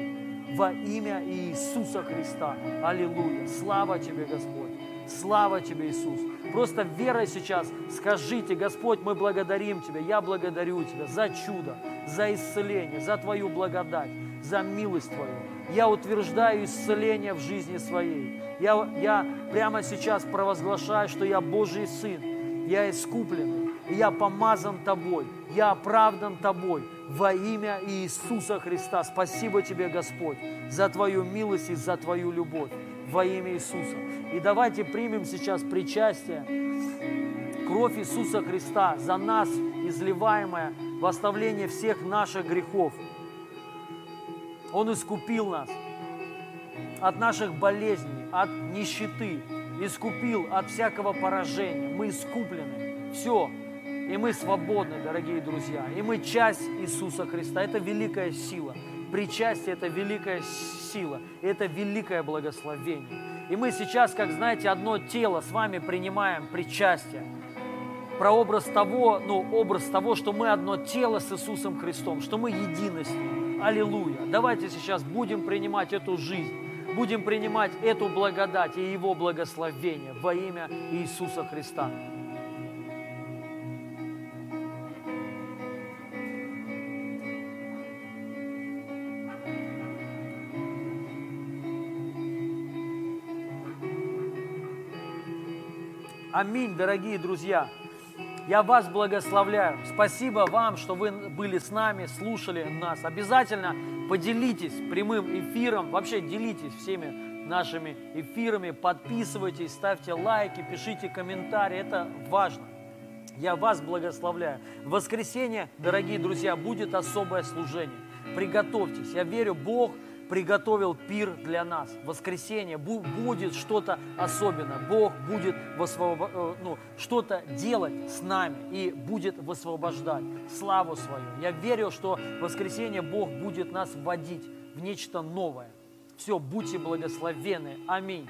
во имя Иисуса Христа. Аллилуйя. Слава Тебе, Господь. Слава Тебе, Иисус. Просто верой сейчас скажите, Господь, мы благодарим Тебя, я благодарю Тебя за чудо, за исцеление, за Твою благодать, за милость Твою. Я утверждаю исцеление в жизни своей. Я, я прямо сейчас провозглашаю, что я Божий Сын, я искупленный, и я помазан Тобой, я оправдан Тобой во имя Иисуса Христа. Спасибо Тебе, Господь, за Твою милость и за Твою любовь. во имя Иисуса. И давайте примем сейчас причастие. Кровь Иисуса Христа за нас изливаемая в оставление всех наших грехов. Он искупил нас от наших болезней, от нищеты, искупил от всякого поражения. Мы искуплены. Все. И мы свободны, дорогие друзья. И мы часть Иисуса Христа. Это великая сила. Причастие – это великая сила. Это великое благословение. И мы сейчас, как знаете, одно тело с вами принимаем причастие. Прообраз того, ну, образ того, что мы одно тело с Иисусом Христом, что мы едины с Ним. Аллилуйя. Давайте сейчас будем принимать эту жизнь будем принимать эту благодать и Его благословение во имя Иисуса Христа. Аминь, дорогие друзья. Я вас благословляю. Спасибо вам, что вы были с нами, слушали нас. Обязательно поделитесь прямым эфиром. Вообще делитесь всеми нашими эфирами. Подписывайтесь, ставьте лайки, пишите комментарии. Это важно. Я вас благословляю. В воскресенье, дорогие друзья, будет особое служение. Приготовьтесь. Я верю, Бог – приготовил пир для нас. Воскресенье будет что-то особенное. Бог будет высвобо... Э, ну, что-то делать с нами и будет высвобождать славу свою. Я верю, что в воскресенье Бог будет нас вводить в нечто новое. Все, будьте благословены. Аминь.